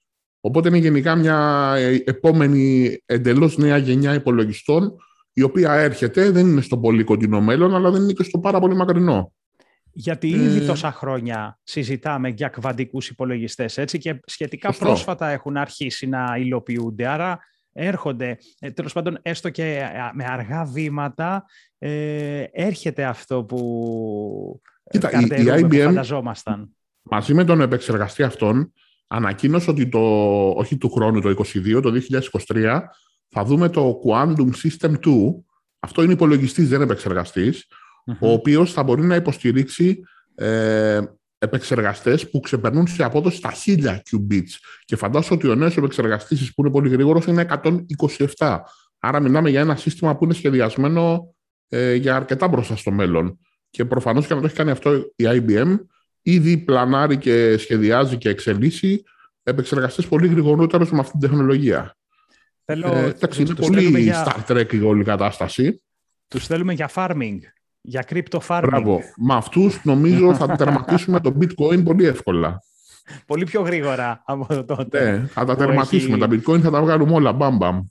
Οπότε είναι γενικά μια ε, επόμενη εντελώς νέα γενιά υπολογιστών η οποία έρχεται, δεν είναι στο πολύ κοντινό μέλλον, αλλά δεν είναι και στο πάρα πολύ μακρινό.
Γιατί ήδη ε... τόσα χρόνια συζητάμε για κβαντικούς υπολογιστές, έτσι, και σχετικά πρόσφατα έχουν αρχίσει να υλοποιούνται. Άρα έρχονται, ε, τέλος πάντων, έστω και ε, με αργά βήματα, ε, έρχεται αυτό που Κοίτα, η, η IBM, φανταζόμασταν.
Μαζί με τον επεξεργαστή αυτόν, ανακοίνωσε ότι το, όχι του χρόνου, το 2022, το 2023, θα δούμε το Quantum System 2. Αυτό είναι υπολογιστής, δεν επεξεργαστής, ο οποίος θα μπορεί να υποστηρίξει ε, επεξεργαστές που ξεπερνούν σε απόδοση στα 1000 qubits. Και φαντάσου ότι ο νέος επεξεργαστής που είναι πολύ γρήγορος είναι 127. Άρα μιλάμε για ένα σύστημα που είναι σχεδιασμένο ε, για αρκετά μπροστά στο μέλλον. Και προφανώς και να το έχει κάνει αυτό η IBM, ήδη πλανάρει και σχεδιάζει και εξελίσσει επεξεργαστές πολύ γρηγορότερους με αυτή την τεχνολογία. Θέλω, ε, εντάξει, είναι πολύ για... Star Trek η όλη κατάσταση.
Τους θέλουμε για farming, για crypto farming. Μπράβο.
Με αυτούς νομίζω θα τερματίσουμε το bitcoin πολύ εύκολα.
Πολύ πιο γρήγορα από τότε.
Ναι, θα τα τερματίσουμε. Τα bitcoin θα τα βγάλουμε όλα. Μπαμ, μπαμ.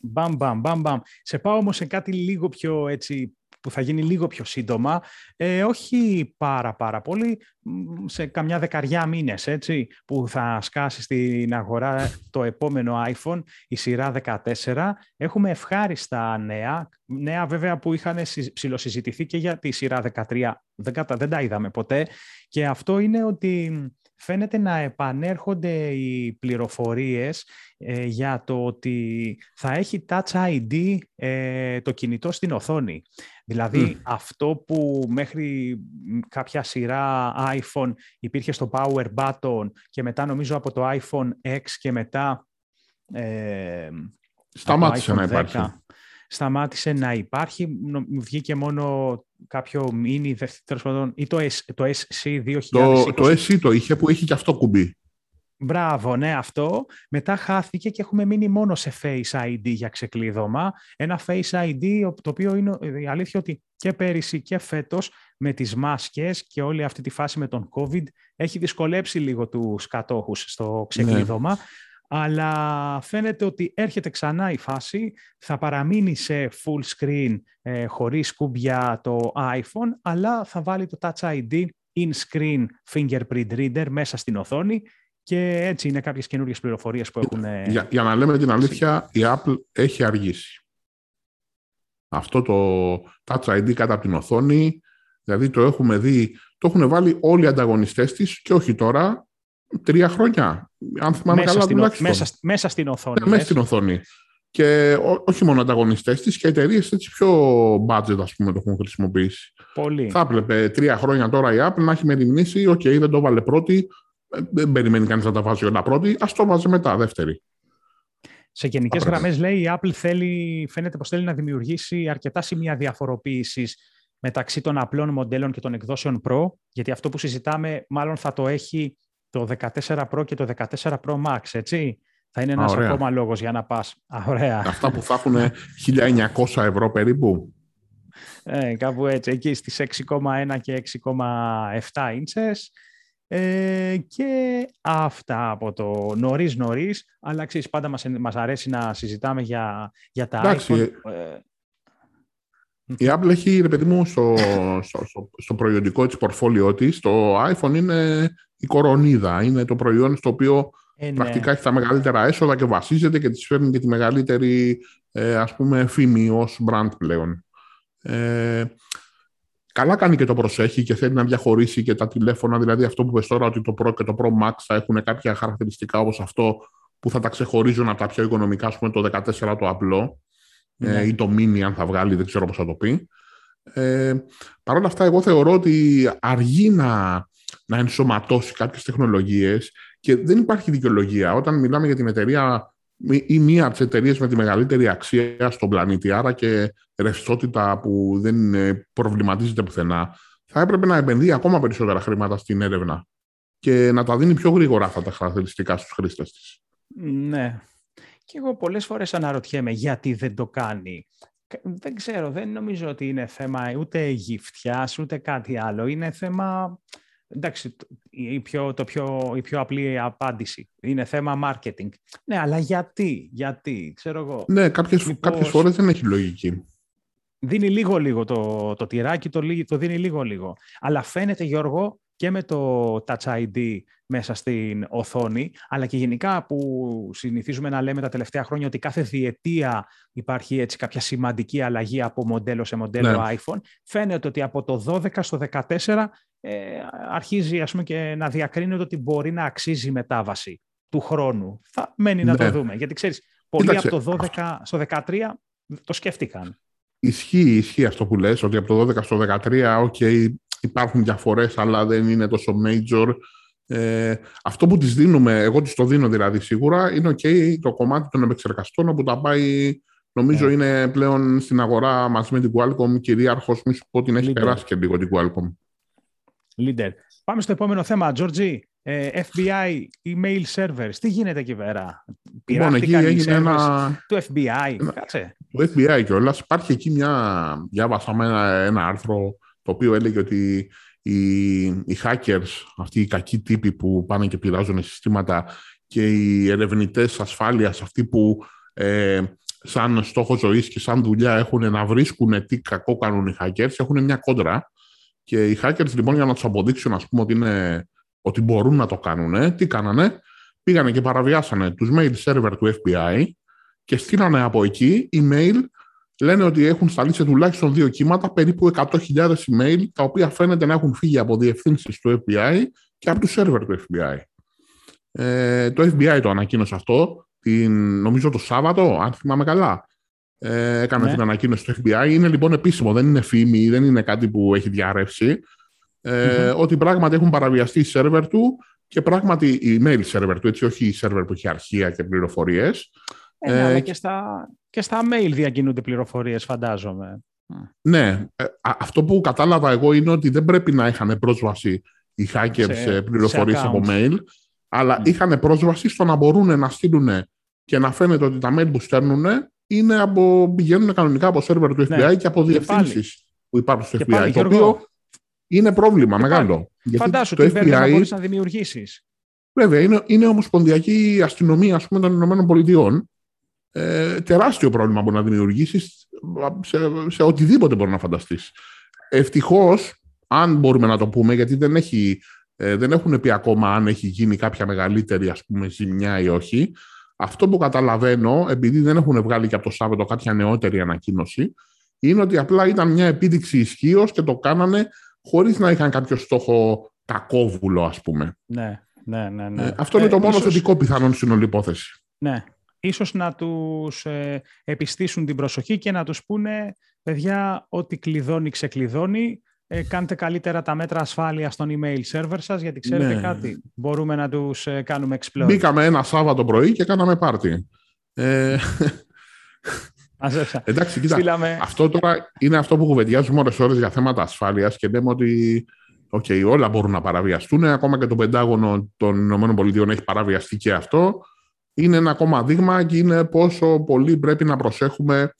Μπαμ, μπαμ, μπαμ, μπαμ. Σε πάω όμως σε κάτι λίγο πιο έτσι που θα γίνει λίγο πιο σύντομα, ε, όχι πάρα πάρα πολύ, σε καμιά δεκαριά μήνες, έτσι, που θα σκάσει στην αγορά το επόμενο iPhone, η σειρά 14. Έχουμε ευχάριστα νέα, νέα βέβαια που είχαν ψηλοσυζητηθεί και για τη σειρά 13, δεν, δεν τα είδαμε ποτέ, και αυτό είναι ότι φαίνεται να επανέρχονται οι πληροφορίες ε, για το ότι θα έχει Touch ID ε, το κινητό στην οθόνη. Δηλαδή αυτό που μέχρι κάποια σειρά iPhone υπήρχε στο Power Button και μετά νομίζω από το iPhone X και μετά...
Ε, Σταμάτησε να υπάρχει.
Σταμάτησε να υπάρχει. Βγήκε μόνο κάποιο mini, τέλος πάντων, ή το, S, το SC2020.
Το, το SC το είχε που έχει και αυτό κουμπί.
Μπράβο, ναι, αυτό. Μετά χάθηκε και έχουμε μείνει μόνο σε Face ID για ξεκλείδωμα. Ένα Face ID, το οποίο είναι η αλήθεια ότι και πέρυσι και φέτος με τις μάσκες και όλη αυτή τη φάση με τον COVID έχει δυσκολέψει λίγο τους κατόχους στο ξεκλείδωμα. Ναι. Αλλά φαίνεται ότι έρχεται ξανά η φάση, θα παραμείνει σε full screen ε, χωρίς κουμπιά το iPhone, αλλά θα βάλει το Touch ID in-screen fingerprint reader μέσα στην οθόνη. Και έτσι είναι κάποιες καινούργιες πληροφορίες που έχουν...
Για, για να λέμε την αλήθεια, η Apple έχει αργήσει. Αυτό το Touch ID κάτω από την οθόνη, δηλαδή το έχουμε δει, το έχουν βάλει όλοι οι ανταγωνιστές της και όχι τώρα, τρία χρόνια. Αν θυμάμαι μέσα καλά, στην,
μέσα, μέσα στην οθόνη.
Ναι, μέσα στην οθόνη. Και ό, όχι μόνο ανταγωνιστές της και εταιρείες έτσι πιο budget, ας πούμε, το έχουν χρησιμοποιήσει.
Πολύ.
Θα έπρεπε τρία χρόνια τώρα η Apple να έχει μεριμνήσει. OK, okay, δεν το 'βαλε πρώτη. Ε, δεν περιμένει κανείς να τα βάζει όλα πρώτη. Α το βάζει μετά, δεύτερη.
Σε γενικές γραμμές, λέει, η Apple θέλει, φαίνεται πως θέλει να δημιουργήσει αρκετά σημεία διαφοροποίησης μεταξύ των απλών μοντέλων και των εκδόσεων Pro, γιατί αυτό που συζητάμε μάλλον θα το έχει το 14 Pro και το 14 Pro Max, έτσι. Θα είναι ένας ακόμα λόγος για να πας. Α, ωραία.
Αυτά που θα έχουν 1.900 ευρώ περίπου.
Ε, κάπου έτσι, εκεί στις 6,1 και 6,7 ίντσες. Ε, και αυτά από το νωρίς νωρίς, αλλά ξέρεις, πάντα μας, μας αρέσει να συζητάμε για, για τα Εντάξει, iPhone. Ε,
η Apple έχει, ρε παιδί μου, στο, στο, στο, στο προϊόντικό της πορφόλιό της, το iPhone είναι η κορονίδα. Είναι το προϊόν στο οποίο ε, ναι. πρακτικά έχει τα μεγαλύτερα έσοδα και βασίζεται και της φέρνει και τη μεγαλύτερη, ε, ας πούμε, φήμη ως brand πλέον. Ε, καλά κάνει και το προσέχει και θέλει να διαχωρίσει και τα τηλέφωνα, δηλαδή αυτό που πες τώρα ότι το Pro και το Pro Max θα έχουν κάποια χαρακτηριστικά όπως αυτό που θα τα ξεχωρίζουν από τα πιο οικονομικά, ας πούμε το 14 το απλό ε, ναι. ή το mini αν θα βγάλει, δεν ξέρω πώς θα το πει. Ε, Παρ' όλα αυτά, εγώ θεωρώ ότι αργεί να, να ενσωματώσει κάποιες τεχνολογίες και δεν υπάρχει δικαιολογία. Όταν μιλάμε για την εταιρεία ή μία από τις εταιρείες με τη μεγαλύτερη αξία στον πλανήτη, άρα και ρευστότητα που δεν προβληματίζεται πουθενά, θα έπρεπε να επενδύει ακόμα περισσότερα χρήματα στην έρευνα και να τα δίνει πιο γρήγορα αυτά τα χαρακτηριστικά στους χρήστες της.
Ναι. Και εγώ πολλές φορές αναρωτιέμαι γιατί δεν το κάνει. δεν ξέρω, δεν νομίζω ότι είναι θέμα ούτε γυφτιάς, ούτε κάτι άλλο. Είναι θέμα, εντάξει, η πιο, το πιο, η πιο απλή απάντηση. Είναι θέμα marketing. Ναι, αλλά γιατί, γιατί, ξέρω εγώ.
Ναι, κάποιες, Μήπως... κάποιες φορές δεν έχει λογική.
Δίνει λίγο-λίγο το, το τυράκι, το, το δίνει λίγο-λίγο. Αλλά φαίνεται, Γιώργο, και με το Touch ID μέσα στην οθόνη, αλλά και γενικά που συνηθίζουμε να λέμε τα τελευταία χρόνια ότι κάθε διετία υπάρχει έτσι κάποια σημαντική αλλαγή από μοντέλο σε μοντέλο ναι. iPhone. Φαίνεται ότι από το 12 στο 14 ε, αρχίζει ας πούμε, και να διακρίνεται ότι μπορεί να αξίζει μετάβαση του χρόνου. Θα μένει να το ναι. δούμε. Γιατί ξέρεις, πολλοί από το 12 στο 13 το σκέφτηκαν.
Ισχύει, ισχύει αυτό που λες, ότι από το 12 στο 13, ok, υπάρχουν διαφορές, αλλά δεν είναι τόσο major. Ε, αυτό που τις δίνουμε, εγώ τις το δίνω δηλαδή σίγουρα, είναι ok το κομμάτι των επεξεργαστών όπου τα πάει, νομίζω yeah. Ναι. είναι πλέον στην αγορά μαζί με την Qualcomm κυρίαρχος, μη σου πω την έχει περάσει και λίγο την Qualcomm.
Leader. Πάμε στο επόμενο θέμα, Georgie. Ε, FBI, email servers. Τι γίνεται εκεί πέρα;
Λοιπόν, εκεί έγινε ένα...
Του FBI. Κάτσε.
Το FBI κιόλας. Υπάρχει εκεί μια... Διάβασα ένα, ένα άρθρο το οποίο έλεγε ότι οι, οι hackers, αυτοί οι κακοί τύποι που πάνε και πειράζουν συστήματα και οι ερευνητές ασφάλειας, αυτοί που ε, σαν στόχο ζωής και σαν δουλειά έχουν να βρίσκουν τι κακό κάνουν οι hackers, έχουν μια κόντρα. Και οι hackers λοιπόν για να τους αποδείξουν ας πούμε, ότι, είναι, ότι μπορούν να το κάνουν, τι κάνανε, πήγανε και παραβιάσανε τους mail server του FBI και στείλανε από εκεί email λένε ότι έχουν σταλεί σε τουλάχιστον δύο κύματα περίπου 100.000 email, τα οποία φαίνεται να έχουν φύγει από διευθύνσεις του FBI και από του σερβερ του FBI. Ε, το FBI το ανακοίνωσε αυτό, την, νομίζω το Σάββατο, αν θυμάμαι καλά. Ε, έκανε ναι. την ανακοίνωση του FBI. Είναι λοιπόν επίσημο, δεν είναι φήμη, δεν είναι κάτι που έχει διαρρεύσει. Ε, Ότι πράγματι έχουν παραβιαστεί οι σερβερ του και πράγματι η email server του, έτσι όχι η server που έχει αρχεία και πληροφορίες.
Ε, ναι, αλλά ε, και στα, και στα mail διακινούνται πληροφορίες, φαντάζομαι.
Ναι. Ε, αυτό που κατάλαβα εγώ είναι ότι δεν πρέπει να είχαν πρόσβαση οι hackers σε, πληροφορίες από mail, αλλά mm. είχαν πρόσβαση στο να μπορούν να στείλουν και να φαίνεται ότι τα mail που στέλνουν είναι από, πηγαίνουν κανονικά από σερβερ του FBI ναι. και από διευθύνσεις που υπάρχουν στο FBI. Πάλι, το οποίο είναι πρόβλημα μεγάλο.
Φαντάσου το FBI να μπορείς να δημιουργήσεις.
Βέβαια, είναι, είναι ομοσπονδιακή αστυνομία ας πούμε, των Ηνωμένων Πολιτειών ε, τεράστιο πρόβλημα μπορεί να δημιουργήσεις σε, σε οτιδήποτε μπορεί να φανταστείς. Ευτυχώς, αν μπορούμε να το πούμε, γιατί δεν, έχει, ε, δεν έχουν πει ακόμα αν έχει γίνει κάποια μεγαλύτερη ας πούμε, ζημιά ή όχι. Αυτό που καταλαβαίνω, επειδή δεν έχουν βγάλει και από το Σάββατο κάποια νεότερη ανακοίνωση, είναι ότι απλά ήταν μια επίδειξη ισχύως και το κάνανε χωρίς να είχαν κάποιο στόχο κακόβουλο, ας πούμε.
Ναι, ναι, ναι. ναι.
Ε, αυτό είναι το μόνο ίσως... θετικό πιθανόν στην όλη υπόθεση.
Ναι, ίσως να τους ε, επιστήσουν την προσοχή και να τους πούνε «Παιδιά, ό,τι κλειδώνει, ξεκλειδώνει, ε, κάντε καλύτερα τα μέτρα ασφάλειας στον email server σας, γιατί ξέρετε ναι. κάτι, μπορούμε να τους ε, κάνουμε explore».
Μπήκαμε ένα Σάββατο πρωί και κάναμε πάρτι. Ε... Εντάξει, κοίτα, αυτό τώρα είναι αυτό που κουβεντιάζουμε ώρες ώρες για θέματα ασφάλειας και λέμε ότι okay, όλα μπορούν να παραβιαστούν, ακόμα και το Πεντάγωνο των ΗΠΑ έχει παραβιαστεί και αυτό είναι ένα ακόμα δείγμα και είναι πόσο πολύ πρέπει να προσέχουμε.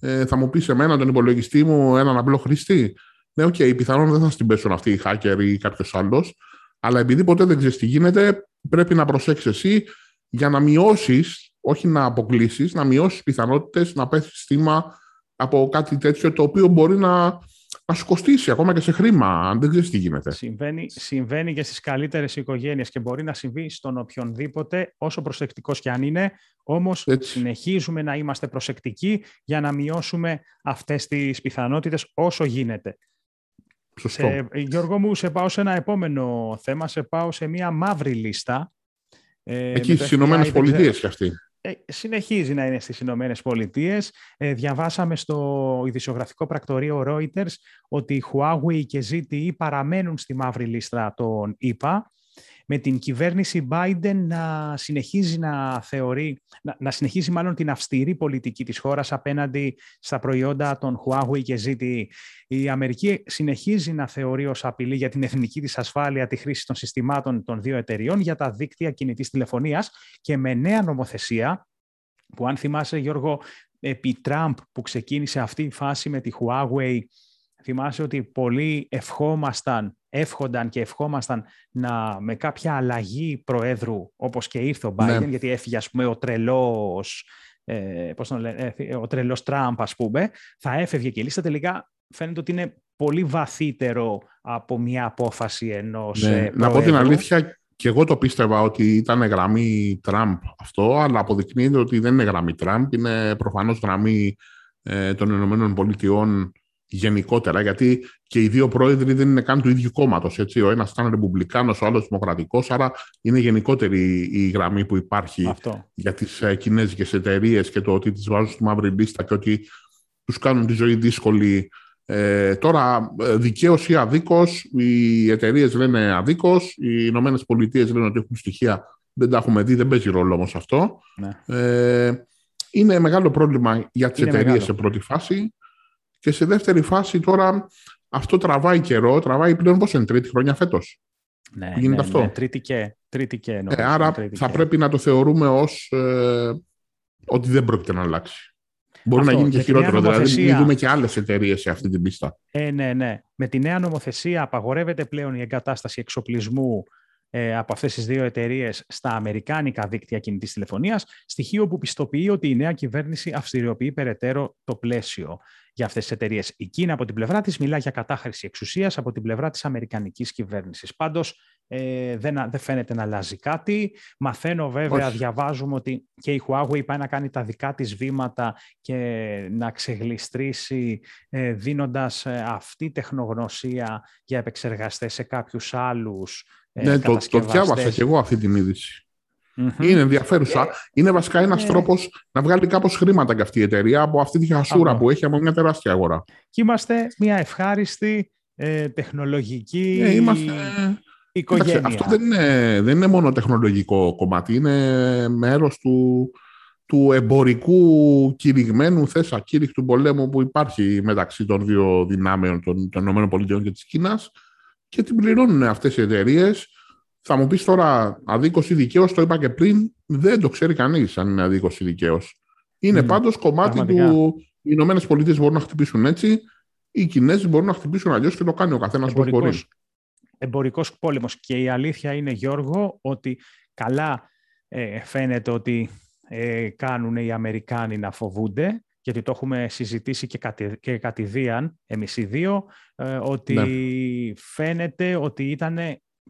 Ε, θα μου πεις σε μένα τον υπολογιστή μου έναν απλό χρήστη; Ναι, OK, okay, πιθανόν δεν θα στην πέσουν αυτοί οι hacker ή κάποιος άλλος. Αλλά επειδή ποτέ δεν ξέρεις τι γίνεται, πρέπει να προσέξεις εσύ για να μειώσεις, όχι να αποκλείσεις, να μειώσεις πιθανότητες να πέσει θύμα από κάτι τέτοιο το οποίο μπορεί να να σου κοστίσει ακόμα και σε χρήμα, αν δεν ξέρεις τι γίνεται.
Συμβαίνει, συμβαίνει και στις καλύτερες οικογένειες και μπορεί να συμβεί στον οποιονδήποτε, όσο προσεκτικός κι αν είναι. Όμως συνεχίζουμε να είμαστε προσεκτικοί για να μειώσουμε αυτές τις πιθανότητες όσο γίνεται.
Σωστό. Σε,
Γιώργο μου, σε πάω σε ένα επόμενο θέμα, σε πάω σε μια μαύρη λίστα.
Ε, Εκεί στις Ηνωμένες Πολιτείες κι αυτή.
Ε, συνεχίζει να είναι στις Ηνωμένες Πολιτείες. Ε, διαβάσαμε στο ειδησιογραφικό πρακτορείο Reuters ότι η Huawei και ZTE παραμένουν στη μαύρη λίστα των ΗΠΑ με την κυβέρνηση Biden να συνεχίζει να θεωρεί, να, να συνεχίζει μάλλον την αυστηρή πολιτική της χώρας απέναντι στα προϊόντα των Huawei και ZTE. Η Αμερική συνεχίζει να θεωρεί ως απειλή για την εθνική της ασφάλεια τη χρήση των συστημάτων των δύο εταιριών για τα δίκτυα κινητής τηλεφωνίας και με νέα νομοθεσία που αν θυμάσαι Γιώργο επί Τραμπ που ξεκίνησε αυτή η φάση με τη Huawei, θυμάσαι ότι πολλοί ευχόμασταν, εύχονταν και ευχόμασταν να, με κάποια αλλαγή προέδρου, όπως και ήρθε ο Biden, ναι. γιατί έφυγε ας πούμε ο τρελός, ε, πώς λένε, ε, ο τρελός Τραμπ ας πούμε, θα έφευγε και η λίστα τελικά φαίνεται ότι είναι πολύ βαθύτερο από μια απόφαση ενός ναι. Ε,
να πω την αλήθεια, και εγώ το πίστευα ότι ήταν γραμμή Τραμπ αυτό, αλλά αποδεικνύεται ότι δεν είναι γραμμή Τραμπ, είναι προφανώς γραμμή ε, των Ηνωμένων Πολιτειών γενικότερα, γιατί και οι δύο πρόεδροι δεν είναι καν του ίδιου κόμματος. Ο ένας ήταν Ρεπουμπλικάνος, ο άλλος Δημοκρατικός, άρα είναι γενικότερη η γραμμή που υπάρχει Αυτό. για τις ε, κινέζικες εταιρείες και το ότι τις βάζουν στη μαύρη λίστα και ότι τους κάνουν τη ζωή δύσκολη ε, τώρα, ε, δικαίως ή αδίκως, οι εταιρείες λένε αδίκως, οι Ηνωμένες Πολιτείες λένε ότι έχουν στοιχεία. Δεν τα έχουμε δει, δεν παίζει ρόλο όμως αυτό. Ναι. Ε, είναι μεγάλο πρόβλημα για τις εταιρείες σε πρώτη φάση. Και σε δεύτερη φάση τώρα αυτό τραβάει καιρό, τραβάει πλέον πόσο είναι, τρίτη χρονιά φέτος;
Ναι, γίνεται ναι, αυτό; Ναι, τρίτη και, τρίτη και
ε, άρα θα πρέπει να το θεωρούμε ως ε, ότι δεν πρόκειται να αλλάξει. Μπορεί να γίνει και χειρότερο. Δηλαδή, μην δούμε και άλλες εταιρείες σε αυτή την πίστα.
Ε, ναι, ναι. Με τη νέα νομοθεσία απαγορεύεται πλέον η εγκατάσταση εξοπλισμού ε, από αυτές τις δύο εταιρείες στα αμερικάνικα δίκτυα κινητής τηλεφωνίας, στοιχείο που πιστοποιεί ότι η νέα κυβέρνηση αυστηριοποιεί περαιτέρω το πλαίσιο για αυτές τις εταιρείες. Η Κίνα από την πλευρά της μιλά για κατάχρηση εξουσίας από την πλευρά της αμερικανικής κυβέρνησης. Πάντως ε, δεν, δεν φαίνεται να αλλάζει κάτι. Μαθαίνω βέβαια, διαβάζουμε ότι και η Huawei πάει να κάνει τα δικά της βήματα και να ξεγλιστρήσει ε, δίνοντας ε, αυτή τεχνογνωσία για επεξεργαστές σε κάποιους άλλους
ε, Ναι, το, το διάβασα και εγώ αυτή την είδηση. Είναι ενδιαφέρουσα. Είναι βασικά ένας yeah. τρόπος να βγάλει κάπως χρήματα και αυτή η εταιρεία από αυτή τη χασούρα που έχει από μια τεράστια αγορά.
Και είμαστε μια ευχάριστη ε, τεχνολογική
yeah, είμαστε... οικογένεια. αυτό δεν είναι, δεν είναι μόνο τεχνολογικό κομμάτι. Είναι μέρος του, του εμπορικού κηρυγμένου θες ακήρυκτου πολέμου που υπάρχει μεταξύ των δύο δυνάμεων των, των ΗΠΑ και της Κίνας και την πληρώνουν αυτές οι εταιρείες θα μου πεις τώρα αδίκω ή δικαίως, το είπα και πριν, δεν το ξέρει κανείς αν είναι αδίκω ή δικαίως. Είναι mm. πάντως κομμάτι του. Οι Ηνωμένες Πολιτείες μπορούν να χτυπήσουν έτσι, οι Κινέζοι μπορούν να χτυπήσουν αλλιώς και το κάνει ο καθένας όπως μπορεί.
Εμπορικός πόλεμος. Και η αλήθεια είναι, Γιώργο, ότι καλά ε, φαίνεται ότι ε, κάνουν οι Αμερικάνοι να φοβούνται, γιατί το έχουμε συζητήσει και, κατη, και κατηδίαν εμείς οι δύο, ε, ότι ναι. φαίνεται ότι ήταν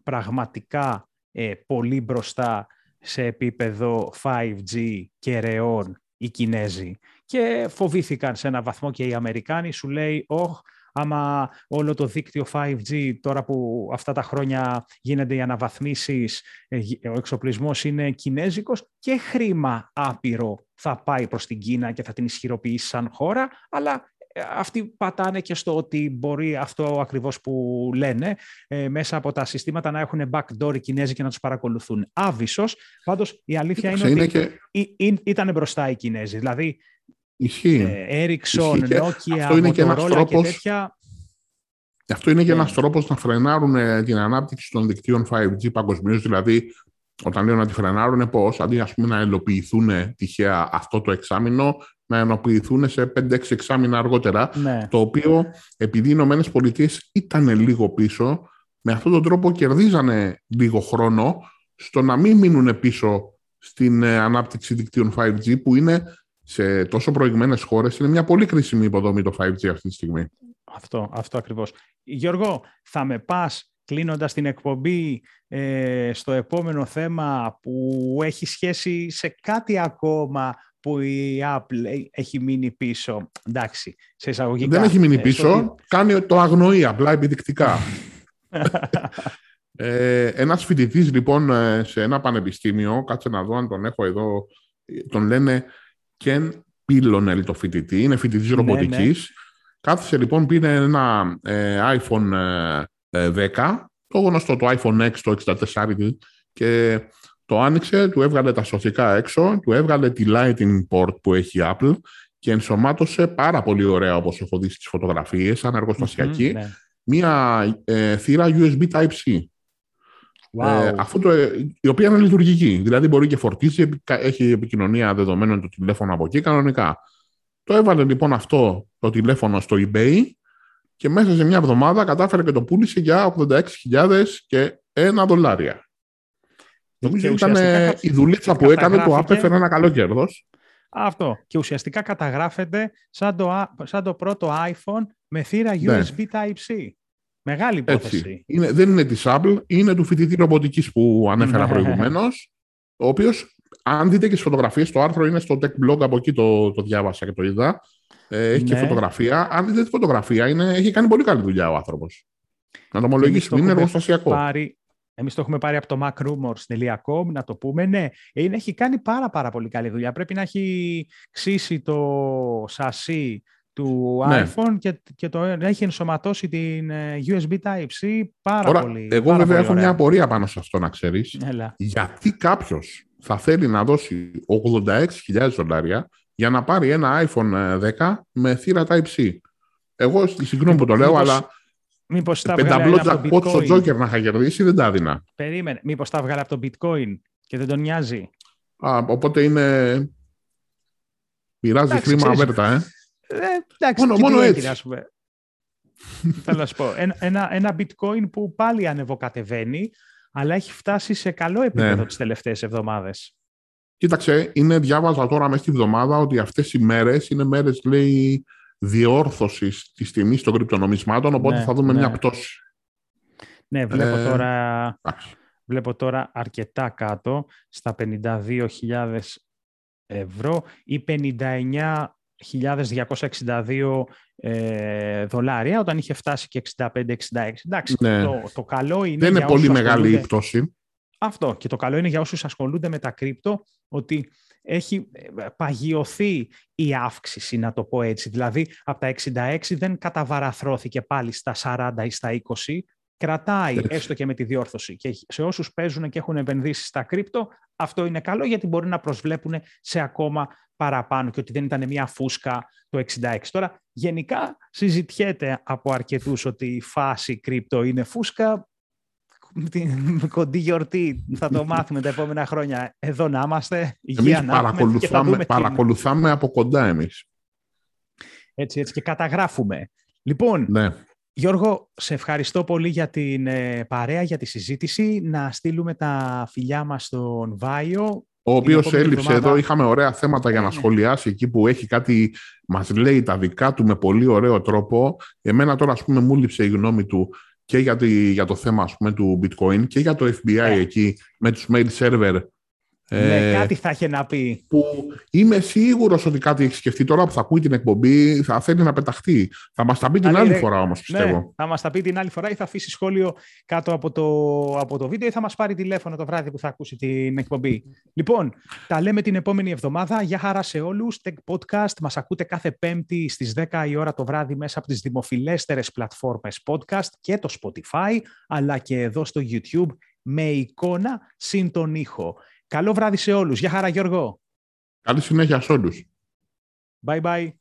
πραγματικά ε, πολύ μπροστά σε επίπεδο 5G και ρεών οι Κινέζοι. Και φοβήθηκαν σε ένα βαθμό και οι Αμερικάνοι. Σου λέει, όχ, άμα όλο το δίκτυο 5G, τώρα που αυτά τα χρόνια γίνονται οι αναβαθμίσεις, ε, ο εξοπλισμός είναι κινέζικος και χρήμα άπειρο θα πάει προς την Κίνα και θα την ισχυροποιήσει σαν χώρα, αλλά αυτοί πατάνε και στο ότι μπορεί αυτό ακριβώς που λένε ε, μέσα από τα συστήματα να έχουν backdoor οι Κινέζοι και να τους παρακολουθούν. Άβυσος, πάντως η αλήθεια είναι, ότι ήταν μπροστά οι Κινέζοι. Δηλαδή,
Ισχύει.
Ε, Ericsson, Nokia, αυτό είναι και, τρόπος... και τέτοια...
Αυτό είναι και ένας ναι. τρόπος να φρενάρουν ε, την ανάπτυξη των δικτύων 5G παγκοσμίως, δηλαδή όταν λέω να τη φρενάρουν, πώς αντί ας πούμε, να ελοποιηθούν τυχαία αυτό το εξάμεινο, να ενοποιηθούν σε 5-6 εξάμεινα αργότερα. Ναι. Το οποίο, επειδή οι Ηνωμένες Πολιτείες ήταν λίγο πίσω, με αυτόν τον τρόπο κερδίζανε λίγο χρόνο στο να μην μείνουν πίσω στην ε, ανάπτυξη δικτύων 5G, που είναι σε τόσο προηγμένες χώρες, είναι μια πολύ κρίσιμη υποδομή το 5G αυτή τη στιγμή.
Αυτό, αυτό ακριβώς. Γιώργο, θα με πας κλείνοντας την εκπομπή ε, στο επόμενο θέμα που έχει σχέση σε κάτι ακόμα που η Apple έχει μείνει πίσω; Εντάξει, σε εισαγωγικά.
Δεν έχει μείνει ε, πίσω, κάνει το αγνοεί απλά επιδεικτικά. ε, ένας φοιτητής λοιπόν ε, σε ένα πανεπιστήμιο, κάτσε να δω αν τον έχω εδώ, τον λένε Ken Pillonel το φοιτητή, είναι φοιτητής ναι, ρομποτικής. Ναι. Κάθισε λοιπόν, πήρε ένα ε, iPhone 10, το γνωστό το iPhone X, το 64 και το άνοιξε, του έβγαλε τα σωθικά έξω, του έβγαλε τη Lightning Port που έχει η Apple και ενσωμάτωσε πάρα πολύ ωραία, όπως έχω δει στις φωτογραφίες, σαν εργοστασιακή, ναι. μία ε, θύρα USB Type-C. Ε, αυτό το, η οποία είναι λειτουργική. Δηλαδή μπορεί και φορτίζει, έχει επικοινωνία δεδομένων του τηλέφωνο από εκεί κανονικά. Το έβαλε λοιπόν αυτό το τηλέφωνο στο eBay και μέσα σε μια εβδομάδα κατάφερε και το πούλησε για 86.000 και ένα δολάρια. Νομίζω ήταν η δουλίτσα που έκανε που άπεφερε ένα καλό κέρδος.
Αυτό. Και ουσιαστικά καταγράφεται σαν το, σαν το πρώτο iPhone με θύρα ναι. USB Type-C. Μεγάλη υπόθεση.
Είναι, δεν είναι τη Apple, είναι του φοιτητή ρομποτικής που ανέφερα ναι. προηγουμένως, ο οποίος, αν δείτε και τις φωτογραφίες, το άρθρο είναι στο tech blog, από εκεί το, το διάβασα και το είδα. Ε, έχει και ναι. φωτογραφία. Αν δείτε τη φωτογραφία, είναι, έχει κάνει πολύ καλή δουλειά ο άνθρωπος. Να το ομολογήσει, είναι εργοστασιακό.
Πάρει, εμείς το έχουμε πάρει από το macrumors.com, να το πούμε. Ναι, είναι, έχει κάνει πάρα πάρα πολύ καλή δουλειά. Πρέπει να έχει ξύσει το σασί του ναι. iPhone και, και το έχει ενσωματώσει την ε, USB Type-C πάρα Ωρα, πολύ
Εγώ βέβαια έχω μια απορία πάνω σε αυτό να ξέρεις. Γιατί κάποιος θα θέλει να δώσει 86.000 δολάρια για να πάρει ένα iPhone 10 ε, με θύρα Type-C. Εγώ συγγνώμη που το λέω, αλλά
Μήπως τα βγάλε από
το Bitcoin. Joker να είχα κερδίσει, δεν τα έδινα.
Περίμενε. Μήπως τα βγάλε από το Bitcoin και δεν τον νοιάζει.
Α, οπότε είναι. Πειράζει χρήμα αβέρτα, ε.
Ε εντάξει, μόνο, μόνο έτσι. Να πούμε. Θέλω να σου πω. Ένα, ένα, ένα bitcoin που πάλι ανεβοκατεβαίνει, αλλά έχει φτάσει σε καλό επίπεδο ναι. τις τελευταίες εβδομάδες.
Κοίταξε, είναι, διάβαζα τώρα μέσα στη εβδομάδα ότι αυτές οι μέρες είναι μέρες, λέει, διόρθωσης της τιμής των κρυπτονομισμάτων, οπότε ναι, θα δούμε μια ναι. πτώση.
Ναι, βλέπω, ε, τώρα, βλέπω τώρα αρκετά κάτω, στα 52.000 ευρώ ή 59.262 ε, δολάρια, όταν είχε φτάσει και 65-66. Εντάξει, ναι. το, το καλό είναι...
Δεν είναι πολύ μεγάλη η πτώση.
Αυτό. Και το καλό είναι για όσους ασχολούνται με τα κρύπτο, ότι έχει ε, παγιωθεί η αύξηση, να το πω έτσι. Δηλαδή, από τα 66 δεν καταβαραθρώθηκε πάλι στα 40 ή στα 20, κρατάει έστω και με τη διόρθωση. Και σε όσους παίζουν και έχουν επενδύσει στα κρύπτο, αυτό είναι καλό γιατί μπορεί να προσβλέπουν σε ακόμα παραπάνω και ότι δεν ήταν μια φούσκα το 66. Τώρα, γενικά συζητιέται από αρκετούς ότι η φάση κρύπτο είναι φούσκα την κοντή γιορτή θα το μάθουμε τα επόμενα χρόνια. Εδώ να είμαστε,
υγεία να παρακολουθάμε, παρακολουθάμε από κοντά εμείς.
Έτσι, έτσι και καταγράφουμε. Λοιπόν, ναι. Γιώργο, σε ευχαριστώ πολύ για την ε, παρέα, για τη συζήτηση. Να στείλουμε τα φιλιά μας στον Βάιο.
Ο οποίος έλειψε εδώ, είχαμε ωραία θέματα για να ναι. σχολιάσει εκεί που έχει κάτι, μας λέει τα δικά του με πολύ ωραίο τρόπο. Εμένα τώρα, ας πούμε, μου λείψε η γνώμη του και για, για το θέμα ας πούμε, του bitcoin και για το FBI ε. εκεί με τους mail server
ναι, ε, κάτι θα είχε να πει.
Που είμαι σίγουρος ότι κάτι έχει σκεφτεί τώρα που θα ακούει την εκπομπή, θα θέλει να πεταχτεί. Θα μας τα πει την άλλη φορά όμως, πιστεύω. Ναι,
θα μας τα πει την άλλη φορά ή θα αφήσει σχόλιο κάτω από το, από το βίντεο ή θα μας πάρει τηλέφωνο το βράδυ που θα ακούσει την εκπομπή. Λοιπόν, τα λέμε την επόμενη εβδομάδα. Γεια χαρά σε όλους. Tech Podcast. Μας ακούτε κάθε Πέμπτη στις 10 η ώρα το βράδυ μέσα από τις δημοφιλέστερες πλατφόρμες podcast και το Spotify, αλλά και εδώ στο YouTube με εικόνα συν τον ήχο. Καλό βράδυ σε όλους. Γεια χαρά Γιώργο.
Καλή συνέχεια σε όλους.
Bye bye.